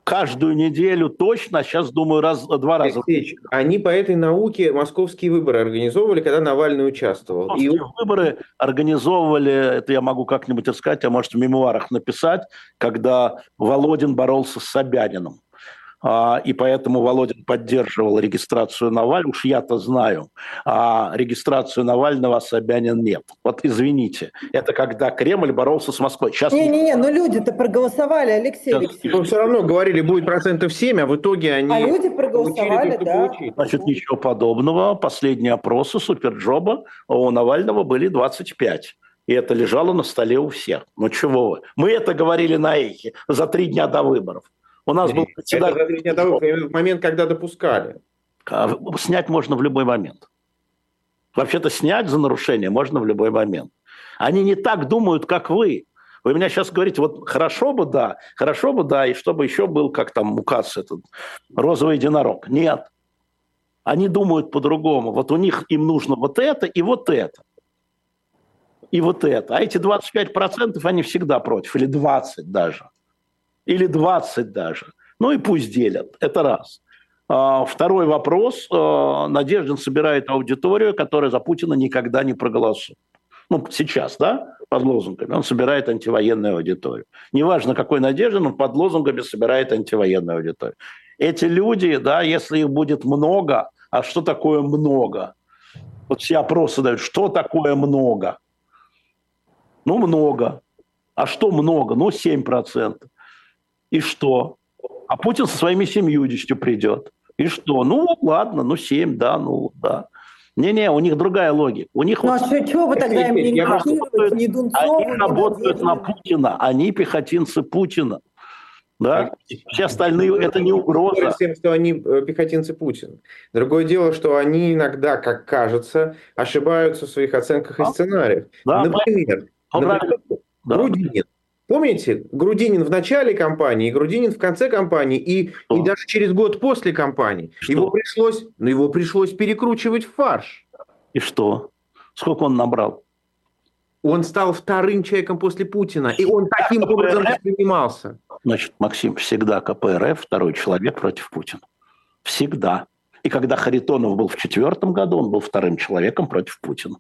каждую неделю точно, сейчас думаю, раз, два раза. Алексеевич, они по этой науке московские выборы организовывали, когда Навальный участвовал. Московские и... выборы организовывали, это я могу как-нибудь искать, а может в мемуарах написать, когда Володин боролся с Собянином. А, и поэтому Володин поддерживал регистрацию Навального, уж я-то знаю, а регистрацию Навального Собянин нет. Вот извините, это когда Кремль боролся с Москвой. Сейчас... Не-не-не, но люди-то проголосовали, Алексей Сейчас... Алексеевич. Но все равно говорили, будет процентов 7, а в итоге они... А люди проголосовали, да. Значит, ничего подобного. Последние опросы Суперджоба у Навального были 25 и это лежало на столе у всех. Ну чего вы? Мы это говорили на эхе за три дня до выборов. У нас был председатель... Это в момент, когда допускали. А, снять можно в любой момент. Вообще-то снять за нарушение можно в любой момент. Они не так думают, как вы. Вы меня сейчас говорите, вот хорошо бы, да, хорошо бы, да, и чтобы еще был, как там указ этот, розовый единорог. Нет. Они думают по-другому. Вот у них им нужно вот это и вот это. И вот это. А эти 25% они всегда против, или 20 даже или 20 даже. Ну и пусть делят, это раз. А, второй вопрос. А, Надеждин собирает аудиторию, которая за Путина никогда не проголосует. Ну, сейчас, да, под лозунгами. Он собирает антивоенную аудиторию. Неважно, какой Надеждин, он под лозунгами собирает антивоенную аудиторию. Эти люди, да, если их будет много, а что такое много? Вот все опросы дают, что такое много? Ну, много. А что много? Ну, 7%. И что? А Путин со своими семьюдесятью придет. И что? Ну, ладно, ну, семь, да, ну, да. Не-не, у них другая логика. У них ну, вот... а что, что вы тогда им не работают, не Дунцова, Они работают на Путина, они пехотинцы Путина. Да? Все остальные это не угроза. Тем, что они э, пехотинцы Путина. Другое дело, что они иногда, как кажется, ошибаются в своих оценках и сценариях. Да, например, например да. Грудинин Помните, Грудинин в начале кампании, Грудинин в конце кампании и, и даже через год после кампании. Что? Его пришлось, ну, его пришлось перекручивать в фарш. И что? Сколько он набрал? Он стал вторым человеком после Путина, и он таким КПРФ? образом воспринимался. Значит, Максим, всегда КПРФ второй человек против Путина. Всегда. И когда Харитонов был в четвертом году, он был вторым человеком против Путина.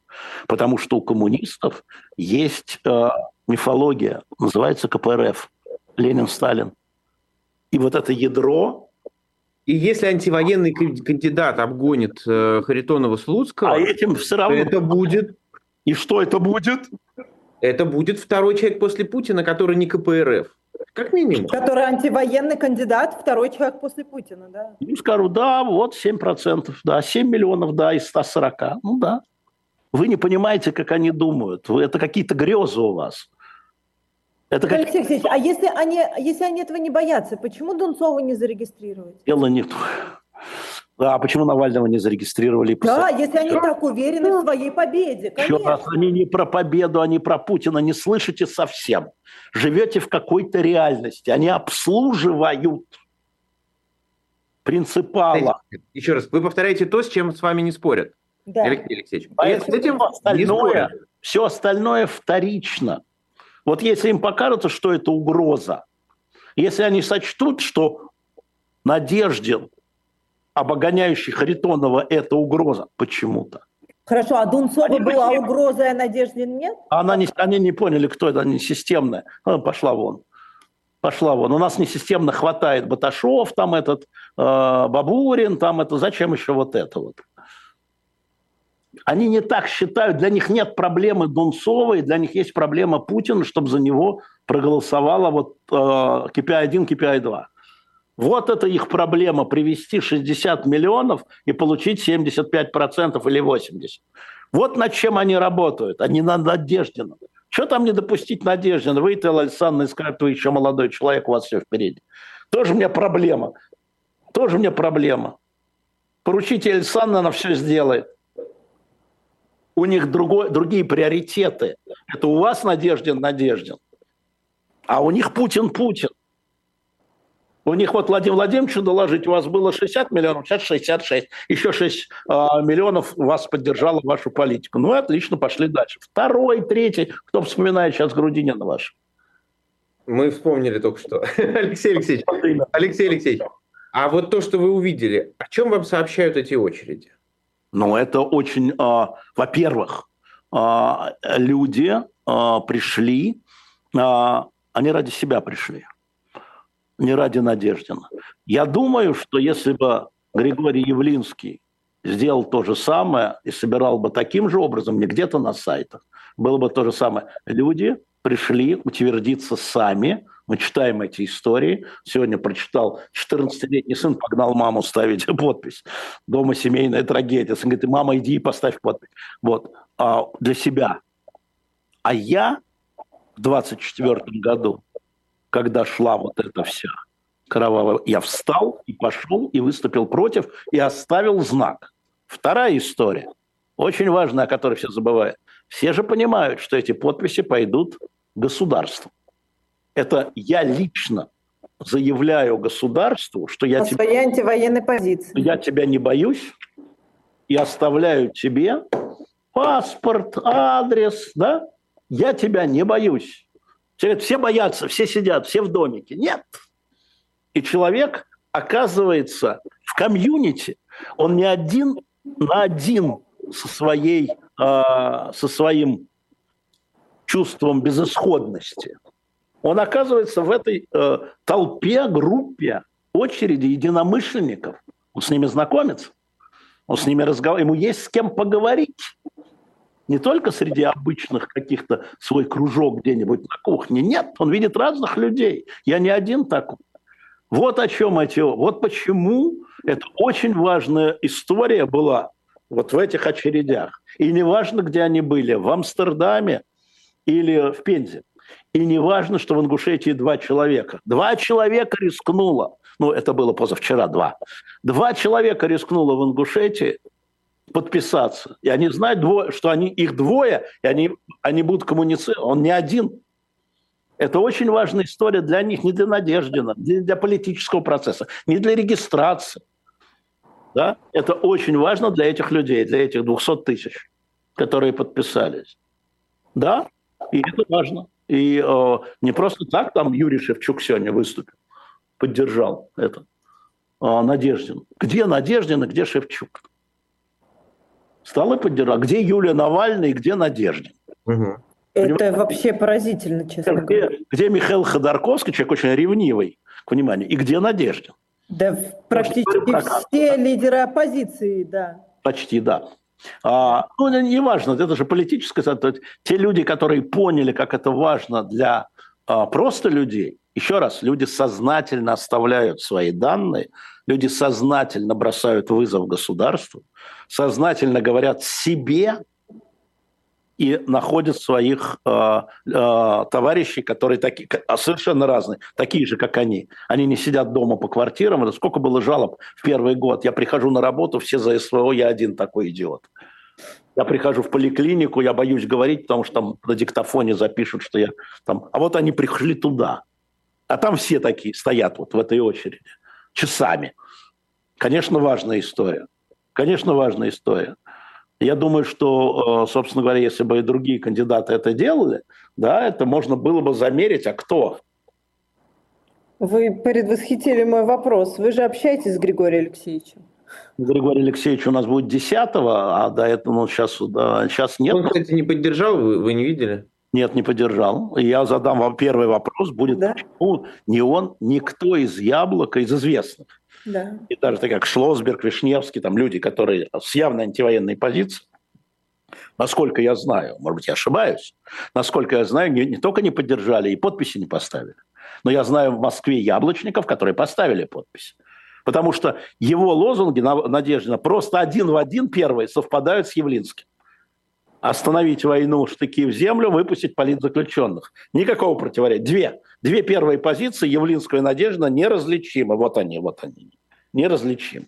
Потому что у коммунистов есть э, мифология, называется КПРФ, Ленин-Сталин. И вот это ядро... И если антивоенный кандидат обгонит э, Харитонова Слуцкого, а этим все равно... это будет... И что это будет? Это будет второй человек после Путина, который не КПРФ. Как минимум. Который антивоенный кандидат, второй человек после Путина, да? Ну, скажу, да, вот 7%, да, 7 миллионов, да, из 140. Ну да. Вы не понимаете, как они думают. Это какие-то грезы у вас. Это как... Алексей Алексеевич, а если они, если они этого не боятся, почему Дунцова не зарегистрировать? Дело не в а почему Навального не зарегистрировали? Да, если они так уверены в своей победе, конечно. Еще раз, они не про победу, они про Путина не слышите совсем. Живете в какой-то реальности. Они обслуживают принципала. Еще раз, вы повторяете то, с чем с вами не спорят. Да. Алексей Алексеевич. Поэтому с этим остальное, все остальное вторично. Вот если им покажется, что это угроза, если они сочтут, что Надеждин, обогоняющий Харитонова, это угроза почему-то. Хорошо, а Дунцова они была не... угрозой, а Надеждин нет? Она не, они не поняли, кто это, они системная. Она пошла вон. Пошла вон. У нас не системно хватает Баташов, там этот э, Бабурин, там это, зачем еще вот это вот? Они не так считают, для них нет проблемы Дунцовой, для них есть проблема Путина, чтобы за него проголосовала вот э, KPI-1, KPI-2. Вот это их проблема, привести 60 миллионов и получить 75% или 80%. Вот над чем они работают, а не над Надеждиным. Что там не допустить Надеждина? Вы, Элла Александровна, скажет, вы еще молодой человек, у вас все впереди. Тоже у меня проблема. Тоже у меня проблема. Поручите Александра, она все сделает. У них другой, другие приоритеты. Это у вас Надеждин Надеждин, а у них Путин Путин. У них вот Владимир Владимировичу доложить, у вас было 60 миллионов, сейчас 66. Еще 6 э, а, миллионов вас поддержало вашу политику. Ну, отлично, пошли дальше. Второй, третий, кто вспоминает сейчас Грудинина ваш? Мы вспомнили только что. Алексей Алексеевич, Алексей Алексеевич, а вот то, что вы увидели, о чем вам сообщают эти очереди? Ну, это очень, э, во-первых, э, люди э, пришли, они ради себя пришли не ради Надеждина. Я думаю, что если бы Григорий Явлинский сделал то же самое и собирал бы таким же образом, не где-то на сайтах, было бы то же самое. Люди пришли утвердиться сами. Мы читаем эти истории. Сегодня прочитал, 14-летний сын погнал маму ставить подпись. Дома семейная трагедия. Сын говорит, мама, иди и поставь подпись. Вот. А для себя. А я в 24 году когда шла вот эта вся кровавая, я встал и пошел и выступил против и оставил знак. Вторая история, очень важная, о которой все забывают. Все же понимают, что эти подписи пойдут государству. Это я лично заявляю государству, что я, тебя, антивоенной позиции. я тебя не боюсь и оставляю тебе паспорт, адрес, да? Я тебя не боюсь. Все, говорят, все боятся, все сидят, все в домике. Нет. И человек оказывается в комьюнити. Он не один на один со, своей, э, со своим чувством безысходности. Он оказывается в этой э, толпе, группе, очереди единомышленников. Он с ними знакомится, он с ними разговаривает, ему есть с кем поговорить не только среди обычных каких-то свой кружок где-нибудь на кухне. Нет, он видит разных людей. Я не один такой. Вот о чем эти... Вот почему это очень важная история была вот в этих очередях. И неважно, где они были, в Амстердаме или в Пензе. И не важно, что в Ингушетии два человека. Два человека рискнуло. Ну, это было позавчера, два. Два человека рискнуло в Ингушетии подписаться. И они знают, двое, что они, их двое, и они, они будут коммуницировать. Он не один. Это очень важная история для них, не для Надеждина, не для политического процесса, не для регистрации. Да? Это очень важно для этих людей, для этих 200 тысяч, которые подписались. Да, и это важно. И э, не просто так там Юрий Шевчук сегодня выступил, поддержал это. Э, Надеждин. Где Надеждин и где Шевчук? стала поддерживать. А где Юлия Навальная и где Надежда? Угу. Это вообще поразительно, честно где, говоря. Где Михаил Ходорковский, человек очень ревнивый, к вниманию, и где Надежда? Да практически все лидеры оппозиции, да. Почти, да. А, ну, не важно, это же политическое. Те люди, которые поняли, как это важно для а, просто людей, еще раз, люди сознательно оставляют свои данные, люди сознательно бросают вызов государству, сознательно говорят себе и находят своих э, э, товарищей, которые такие, совершенно разные, такие же, как они. Они не сидят дома по квартирам. Это сколько было жалоб в первый год. Я прихожу на работу, все за СВО, я один такой идиот. Я прихожу в поликлинику, я боюсь говорить, потому что там на диктофоне запишут, что я там... А вот они пришли туда. А там все такие стоят вот в этой очереди часами. Конечно, важная история. Конечно, важная история. Я думаю, что, э, собственно говоря, если бы и другие кандидаты это делали, да, это можно было бы замерить, а кто? Вы предвосхитили мой вопрос. Вы же общаетесь с Григорием Алексеевичем? Григорий Алексеевич у нас будет 10 а до этого ну, сейчас, да, сейчас нет. Он, кстати, не поддержал, вы, вы не видели? Нет, не поддержал. Я задам вам первый вопрос. Будет да? почему не он, никто из яблока, из известных да. И даже такие, как Шлосберг, Вишневский, там люди, которые с явно антивоенной позицией, насколько я знаю, может быть, я ошибаюсь, насколько я знаю, не, не только не поддержали, и подписи не поставили. Но я знаю в Москве яблочников, которые поставили подпись. Потому что его лозунги Надеждина просто один в один первые совпадают с Явлинским. Остановить войну, штыки в землю, выпустить политзаключенных. Никакого противоречия. Две. Две первые позиции, Явлинская и Надежда, неразличимы. Вот они, вот они. Неразличимы.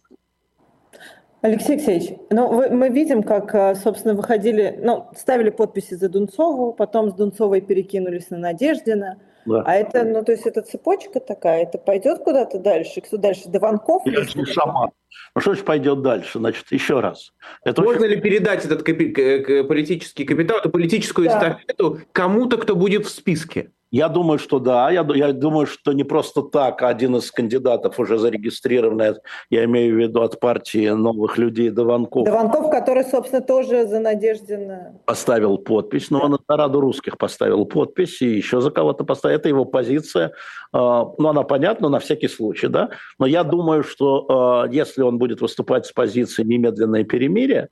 Алексей Алексеевич, ну, вы, мы видим, как, э, собственно, выходили, ну, ставили подписи за Дунцову, потом с Дунцовой перекинулись на Надеждина. Да. А это, ну, то есть это цепочка такая, это пойдет куда-то дальше? Кто дальше? Дованков? Я не сама. Ну, что же пойдет дальше? Значит, еще раз. Это Можно очень... ли передать этот капи- политический капитал, эту политическую да. эстафету кому-то, кто будет в списке? Я думаю, что да. Я, я думаю, что не просто так один из кандидатов уже зарегистрированный, я имею в виду от партии новых людей, Дованков. Дованков, который, собственно, тоже за Надеждина. Поставил подпись, но он на Раду русских поставил подпись, и еще за кого-то поставил. Это его позиция. А, ну, она понятна на всякий случай, да. Но я думаю, что а, если он будет выступать с позиции немедленное перемирие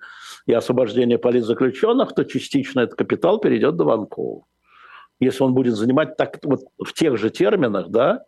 и освобождение политзаключенных, то частично этот капитал перейдет Дованкову если он будет занимать так вот в тех же терминах, да,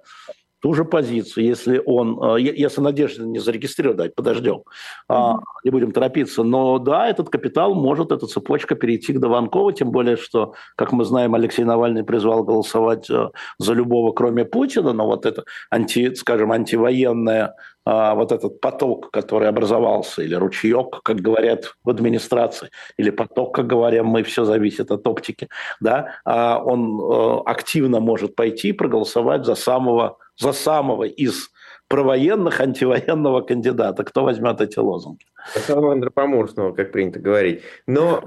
ту же позицию, если он, э, если Надежда не зарегистрирует, давайте подождем, mm-hmm. не будем торопиться, но да, этот капитал может, эта цепочка перейти к Дованкову, тем более, что, как мы знаем, Алексей Навальный призвал голосовать э, за любого, кроме Путина, но вот это, анти, скажем, антивоенная вот этот поток, который образовался, или ручеек, как говорят в администрации, или поток, как говорим мы, все зависит от оптики, да, а он э, активно может пойти проголосовать за самого, за самого из провоенных, антивоенного кандидата. Кто возьмет эти лозунги? Самого антропоморфного, как принято говорить. Но,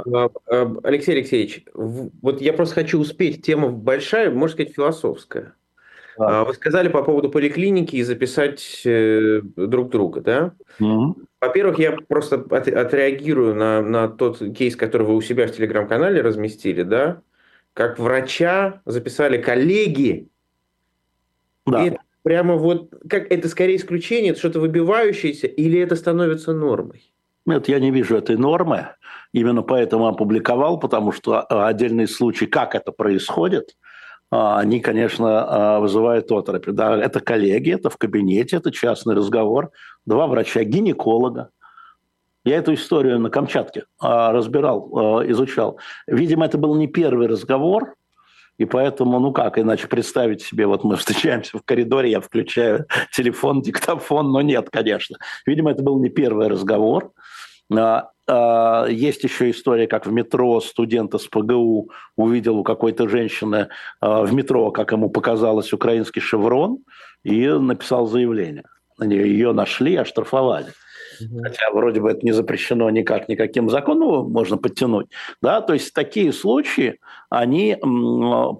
э, Алексей Алексеевич, вот я просто хочу успеть, тема большая, можно сказать, философская. А, вы сказали по поводу поликлиники и записать э, друг друга, да? Угу. Во-первых, я просто от, отреагирую на, на тот кейс, который вы у себя в телеграм-канале разместили, да? Как врача записали коллеги. Да. это прямо вот, как это скорее исключение, это что-то выбивающееся, или это становится нормой? Нет, я не вижу этой нормы. Именно поэтому опубликовал, потому что а, отдельный случай, как это происходит – а, они, конечно, а, вызывают оторопь. Да, это коллеги, это в кабинете, это частный разговор. Два врача-гинеколога. Я эту историю на Камчатке разбирал, изучал. Видимо, это был не первый разговор, и поэтому, ну как иначе представить себе, вот мы встречаемся в коридоре, я включаю телефон, диктофон, но нет, конечно. Видимо, это был не первый разговор. А, есть еще история, как в метро студент с ПГУ увидел у какой-то женщины а, в метро, как ему показалось, украинский шеврон, и написал заявление. На нее ее нашли, оштрафовали. Хотя вроде бы это не запрещено никак, никаким законом, можно подтянуть. Да? То есть такие случаи, они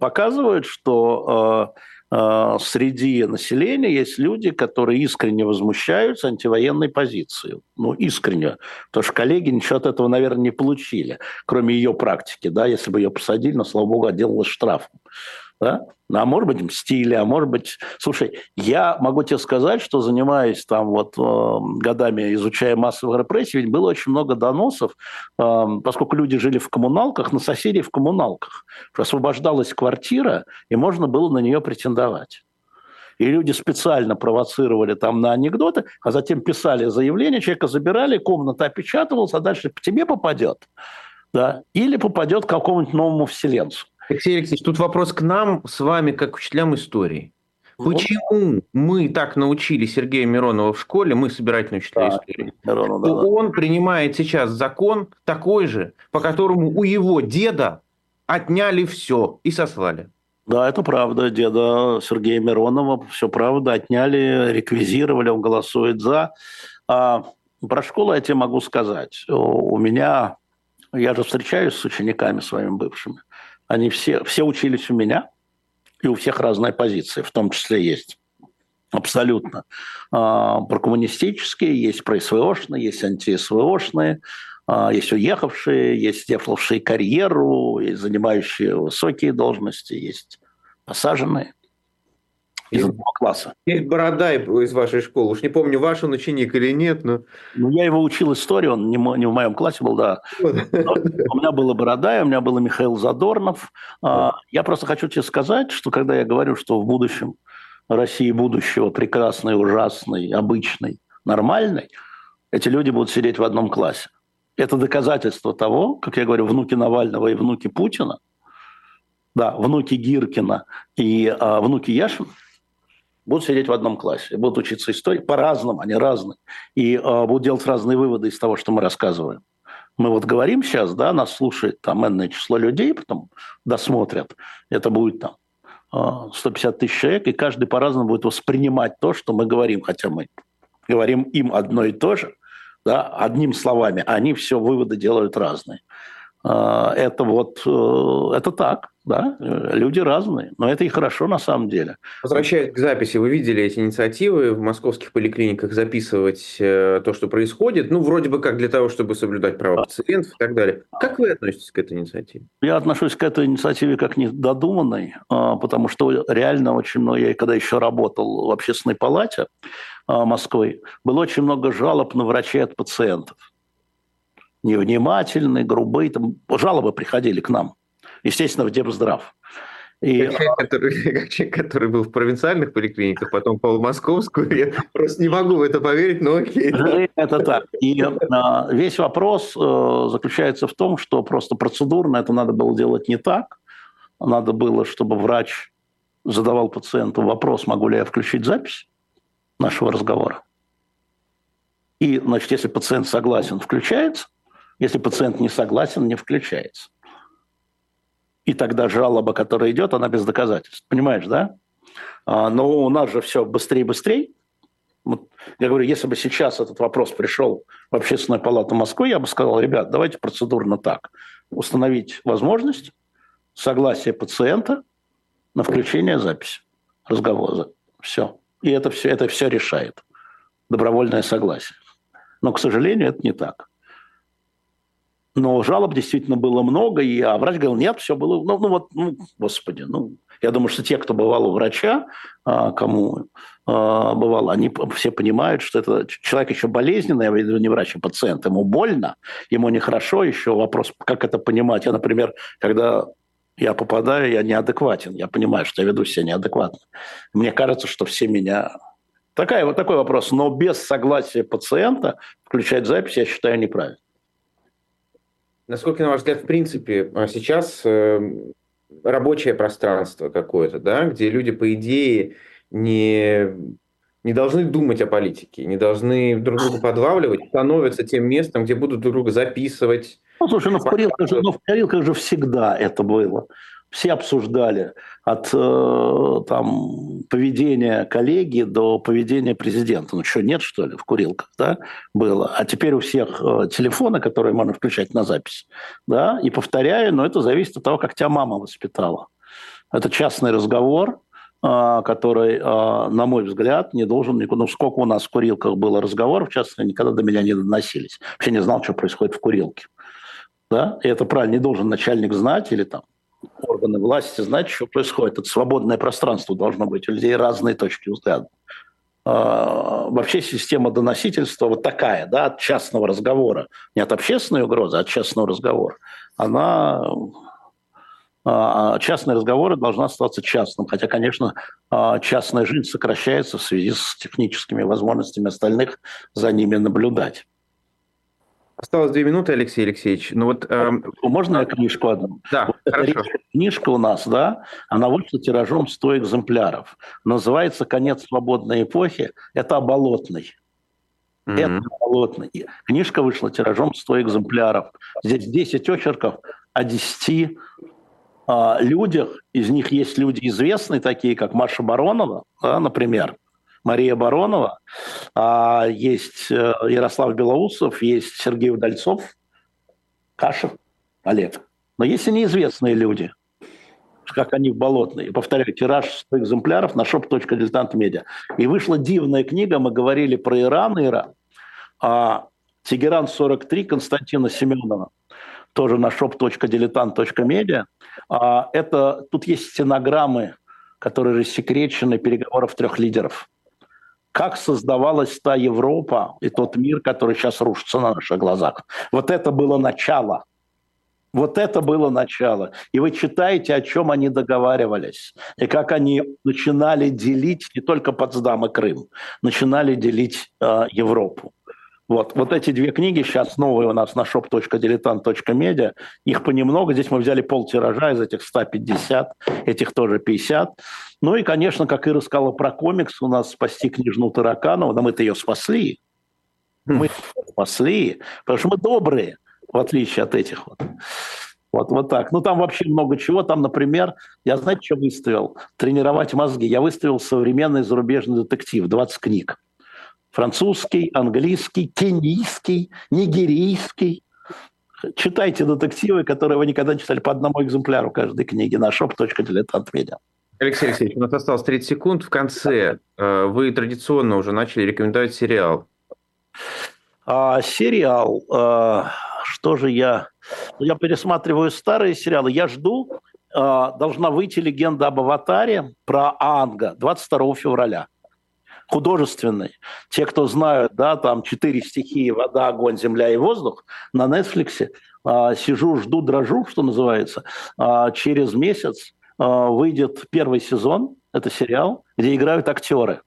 показывают, что а, Э, среди населения есть люди, которые искренне возмущаются антивоенной позицией. Ну, искренне. Потому что коллеги ничего от этого, наверное, не получили, кроме ее практики. Да? Если бы ее посадили, но, слава богу, отделалась штрафом да? а может быть мстили, а может быть... Слушай, я могу тебе сказать, что занимаясь там вот э, годами, изучая массовые репрессии, ведь было очень много доносов, э, поскольку люди жили в коммуналках, на соседей в коммуналках. Освобождалась квартира, и можно было на нее претендовать. И люди специально провоцировали там на анекдоты, а затем писали заявление, человека забирали, комната опечатывалась, а дальше к тебе попадет. Да? Или попадет к какому-нибудь новому вселенцу. Алексей Алексеевич, тут вопрос к нам с вами, как учителям истории. Почему мы так научили Сергея Миронова в школе, мы собирательные учителя да, истории, Миронов, да, он принимает сейчас закон такой же, по которому у его деда отняли все и сослали? Да, это правда. Деда Сергея Миронова, все правда, отняли, реквизировали, он голосует за. А про школу я тебе могу сказать. У меня, я же встречаюсь с учениками своими бывшими. Они все, все учились у меня, и у всех разная позиция, в том числе есть. Абсолютно. А, прокоммунистические, есть про СВОшные, есть анти-СВОшные, а, есть уехавшие, есть сделавшие карьеру, есть занимающие высокие должности, есть посаженные из одного класса. Есть Бородай из вашей школы. Уж не помню, ваш он ученик или нет, но... Ну, я его учил истории, он не, не в моем классе был, да. У меня было Бородай, у меня был Михаил Задорнов. А, я просто хочу тебе сказать, что когда я говорю, что в будущем России будущего прекрасной, ужасной, обычной, нормальной, эти люди будут сидеть в одном классе. Это доказательство того, как я говорю, внуки Навального и внуки Путина, да, внуки Гиркина и а, внуки Яшина будут сидеть в одном классе, будут учиться истории по-разному, они разные, и а, будут делать разные выводы из того, что мы рассказываем. Мы вот говорим сейчас, да, нас слушает там энное число людей, потом досмотрят, это будет там 150 тысяч человек, и каждый по-разному будет воспринимать то, что мы говорим, хотя мы говорим им одно и то же, да, одним словами, а они все выводы делают разные. А, это вот, э, это так, да, люди разные, но это и хорошо на самом деле. Возвращаясь к записи, вы видели эти инициативы в московских поликлиниках записывать э, то, что происходит, ну, вроде бы как для того, чтобы соблюдать права пациентов и так далее. Как вы относитесь к этой инициативе? Я отношусь к этой инициативе как недодуманной, а, потому что реально очень много, я когда еще работал в общественной палате а, Москвы, было очень много жалоб на врачей от пациентов невнимательные, грубые. Там жалобы приходили к нам, естественно, в Депздрав. И... Как, человек, который, как человек, который был в провинциальных поликлиниках, потом пол в московскую, я просто не могу в это поверить, но окей. Это так. И а, весь вопрос э, заключается в том, что просто процедурно это надо было делать не так. Надо было, чтобы врач задавал пациенту вопрос, могу ли я включить запись нашего разговора. И, значит, если пациент согласен, включается. Если пациент не согласен, не включается. И тогда жалоба, которая идет, она без доказательств. Понимаешь, да? А, но у нас же все быстрее и быстрее. Вот, я говорю, если бы сейчас этот вопрос пришел в Общественную палату Москвы, я бы сказал, ребят, давайте процедурно так. Установить возможность согласия пациента на включение записи разговора. Все. И это все, это все решает. Добровольное согласие. Но, к сожалению, это не так. Но жалоб действительно было много, и а врач говорил, нет, все было, ну, ну вот, ну, господи, ну, я думаю, что те, кто бывал у врача, а, кому а, бывало, они все понимают, что это человек еще болезненный, я веду не врач, а пациент, ему больно, ему нехорошо, еще вопрос, как это понимать. Я, например, когда я попадаю, я неадекватен, я понимаю, что я веду себя неадекватно. Мне кажется, что все меня... Такая, вот такой вопрос, но без согласия пациента включать запись, я считаю, неправильно. Насколько, на ваш взгляд, в принципе, а сейчас э, рабочее пространство какое-то, да, где люди, по идее, не, не должны думать о политике, не должны друг друга подлавливать, становятся тем местом, где будут друг друга записывать. Ну, слушай, ну в курилках же, ну, в курилках же всегда это было все обсуждали от э, там, поведения коллеги до поведения президента. Ну что, нет, что ли, в курилках, да, было? А теперь у всех э, телефоны, которые можно включать на запись, да, и повторяю, но это зависит от того, как тебя мама воспитала. Это частный разговор, э, который, на мой взгляд, не должен никуда... Ну, сколько у нас в курилках было разговоров, часто никогда до меня не доносились. Вообще не знал, что происходит в курилке. Да? И это правильно, не должен начальник знать или там органы власти знать, что происходит. Это свободное пространство должно быть. У людей разные точки взгляда. А, вообще система доносительства вот такая, да, от частного разговора, не от общественной угрозы, а от частного разговора, она а, частные разговоры должны оставаться частным. Хотя, конечно, а, частная жизнь сокращается в связи с техническими возможностями остальных за ними наблюдать. Осталось две минуты, Алексей Алексеевич. Ну вот, эм... Можно я книжку одну? Да, вот хорошо. Книжка у нас, да, она вышла тиражом 100 экземпляров. Называется «Конец свободной эпохи». Это о Болотной. Mm-hmm. Это Болотной. Книжка вышла тиражом 100 экземпляров. Здесь 10 очерков о 10 а, людях. Из них есть люди известные, такие как Маша Баронова, да, например. Мария Баронова, а есть э, Ярослав Белоусов, есть Сергей Удальцов, Кашев, Олег. Но есть и неизвестные люди, как они в Болотной. Повторяю, тираж 100 экземпляров на shop.diletant.media. И вышла дивная книга, мы говорили про Иран, Иран. А Тегеран 43 Константина Семенова, тоже на shop.diletant.media. А это, тут есть стенограммы, которые рассекречены переговоров трех лидеров – как создавалась та Европа и тот мир, который сейчас рушится на наших глазах. Вот это было начало. Вот это было начало. И вы читаете, о чем они договаривались, и как они начинали делить не только Потсдам и Крым, начинали делить э, Европу. Вот, вот эти две книги сейчас новые у нас на shop.diletant.media. Их понемногу. Здесь мы взяли пол тиража из этих 150, этих тоже 50. Ну и, конечно, как Ира сказала про комикс, у нас «Спасти княжну Тараканову», но мы-то ее спасли. Мы спасли, потому что мы добрые, в отличие от этих вот. Вот, вот так. Ну, там вообще много чего. Там, например, я, знаете, что выставил? Тренировать мозги. Я выставил современный зарубежный детектив, 20 книг. Французский, английский, кенийский, нигерийский. Читайте детективы, которые вы никогда не читали по одному экземпляру каждой книги на shop.diletant.media. Алексей Алексеевич, у нас осталось 30 секунд. В конце э, вы традиционно уже начали рекомендовать сериал. А, сериал. А, что же я... Я пересматриваю старые сериалы. Я жду, а, должна выйти легенда об аватаре про Анга 22 февраля художественный. Те, кто знают, да, там четыре стихии, вода, огонь, земля и воздух на Netflix. А, сижу, жду, дрожу, что называется. А, через месяц а, выйдет первый сезон, это сериал, где играют актеры.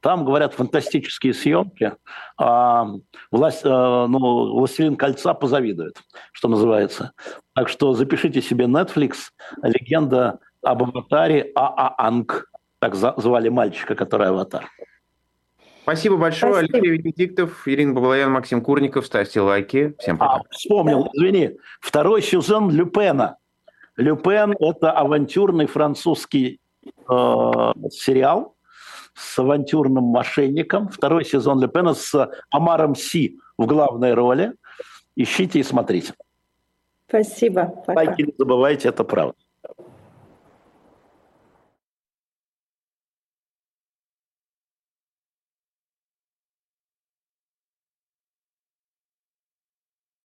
Там, говорят, фантастические съемки. А, власть, ну, «Властелин кольца» позавидует, что называется. Так что запишите себе Netflix «Легенда об аватаре Аа Анг». Так звали мальчика, который аватар. Спасибо большое, Спасибо. Алексей Венедиктов, Ирина Баблоян, Максим Курников. Ставьте лайки. Всем пока. А, вспомнил, извини. Второй сезон Люпена. Люпен – это авантюрный французский э, сериал с авантюрным мошенником. Второй сезон Люпена с Амаром Си в главной роли. Ищите и смотрите. Спасибо. Пока. Лайки не забывайте, это правда.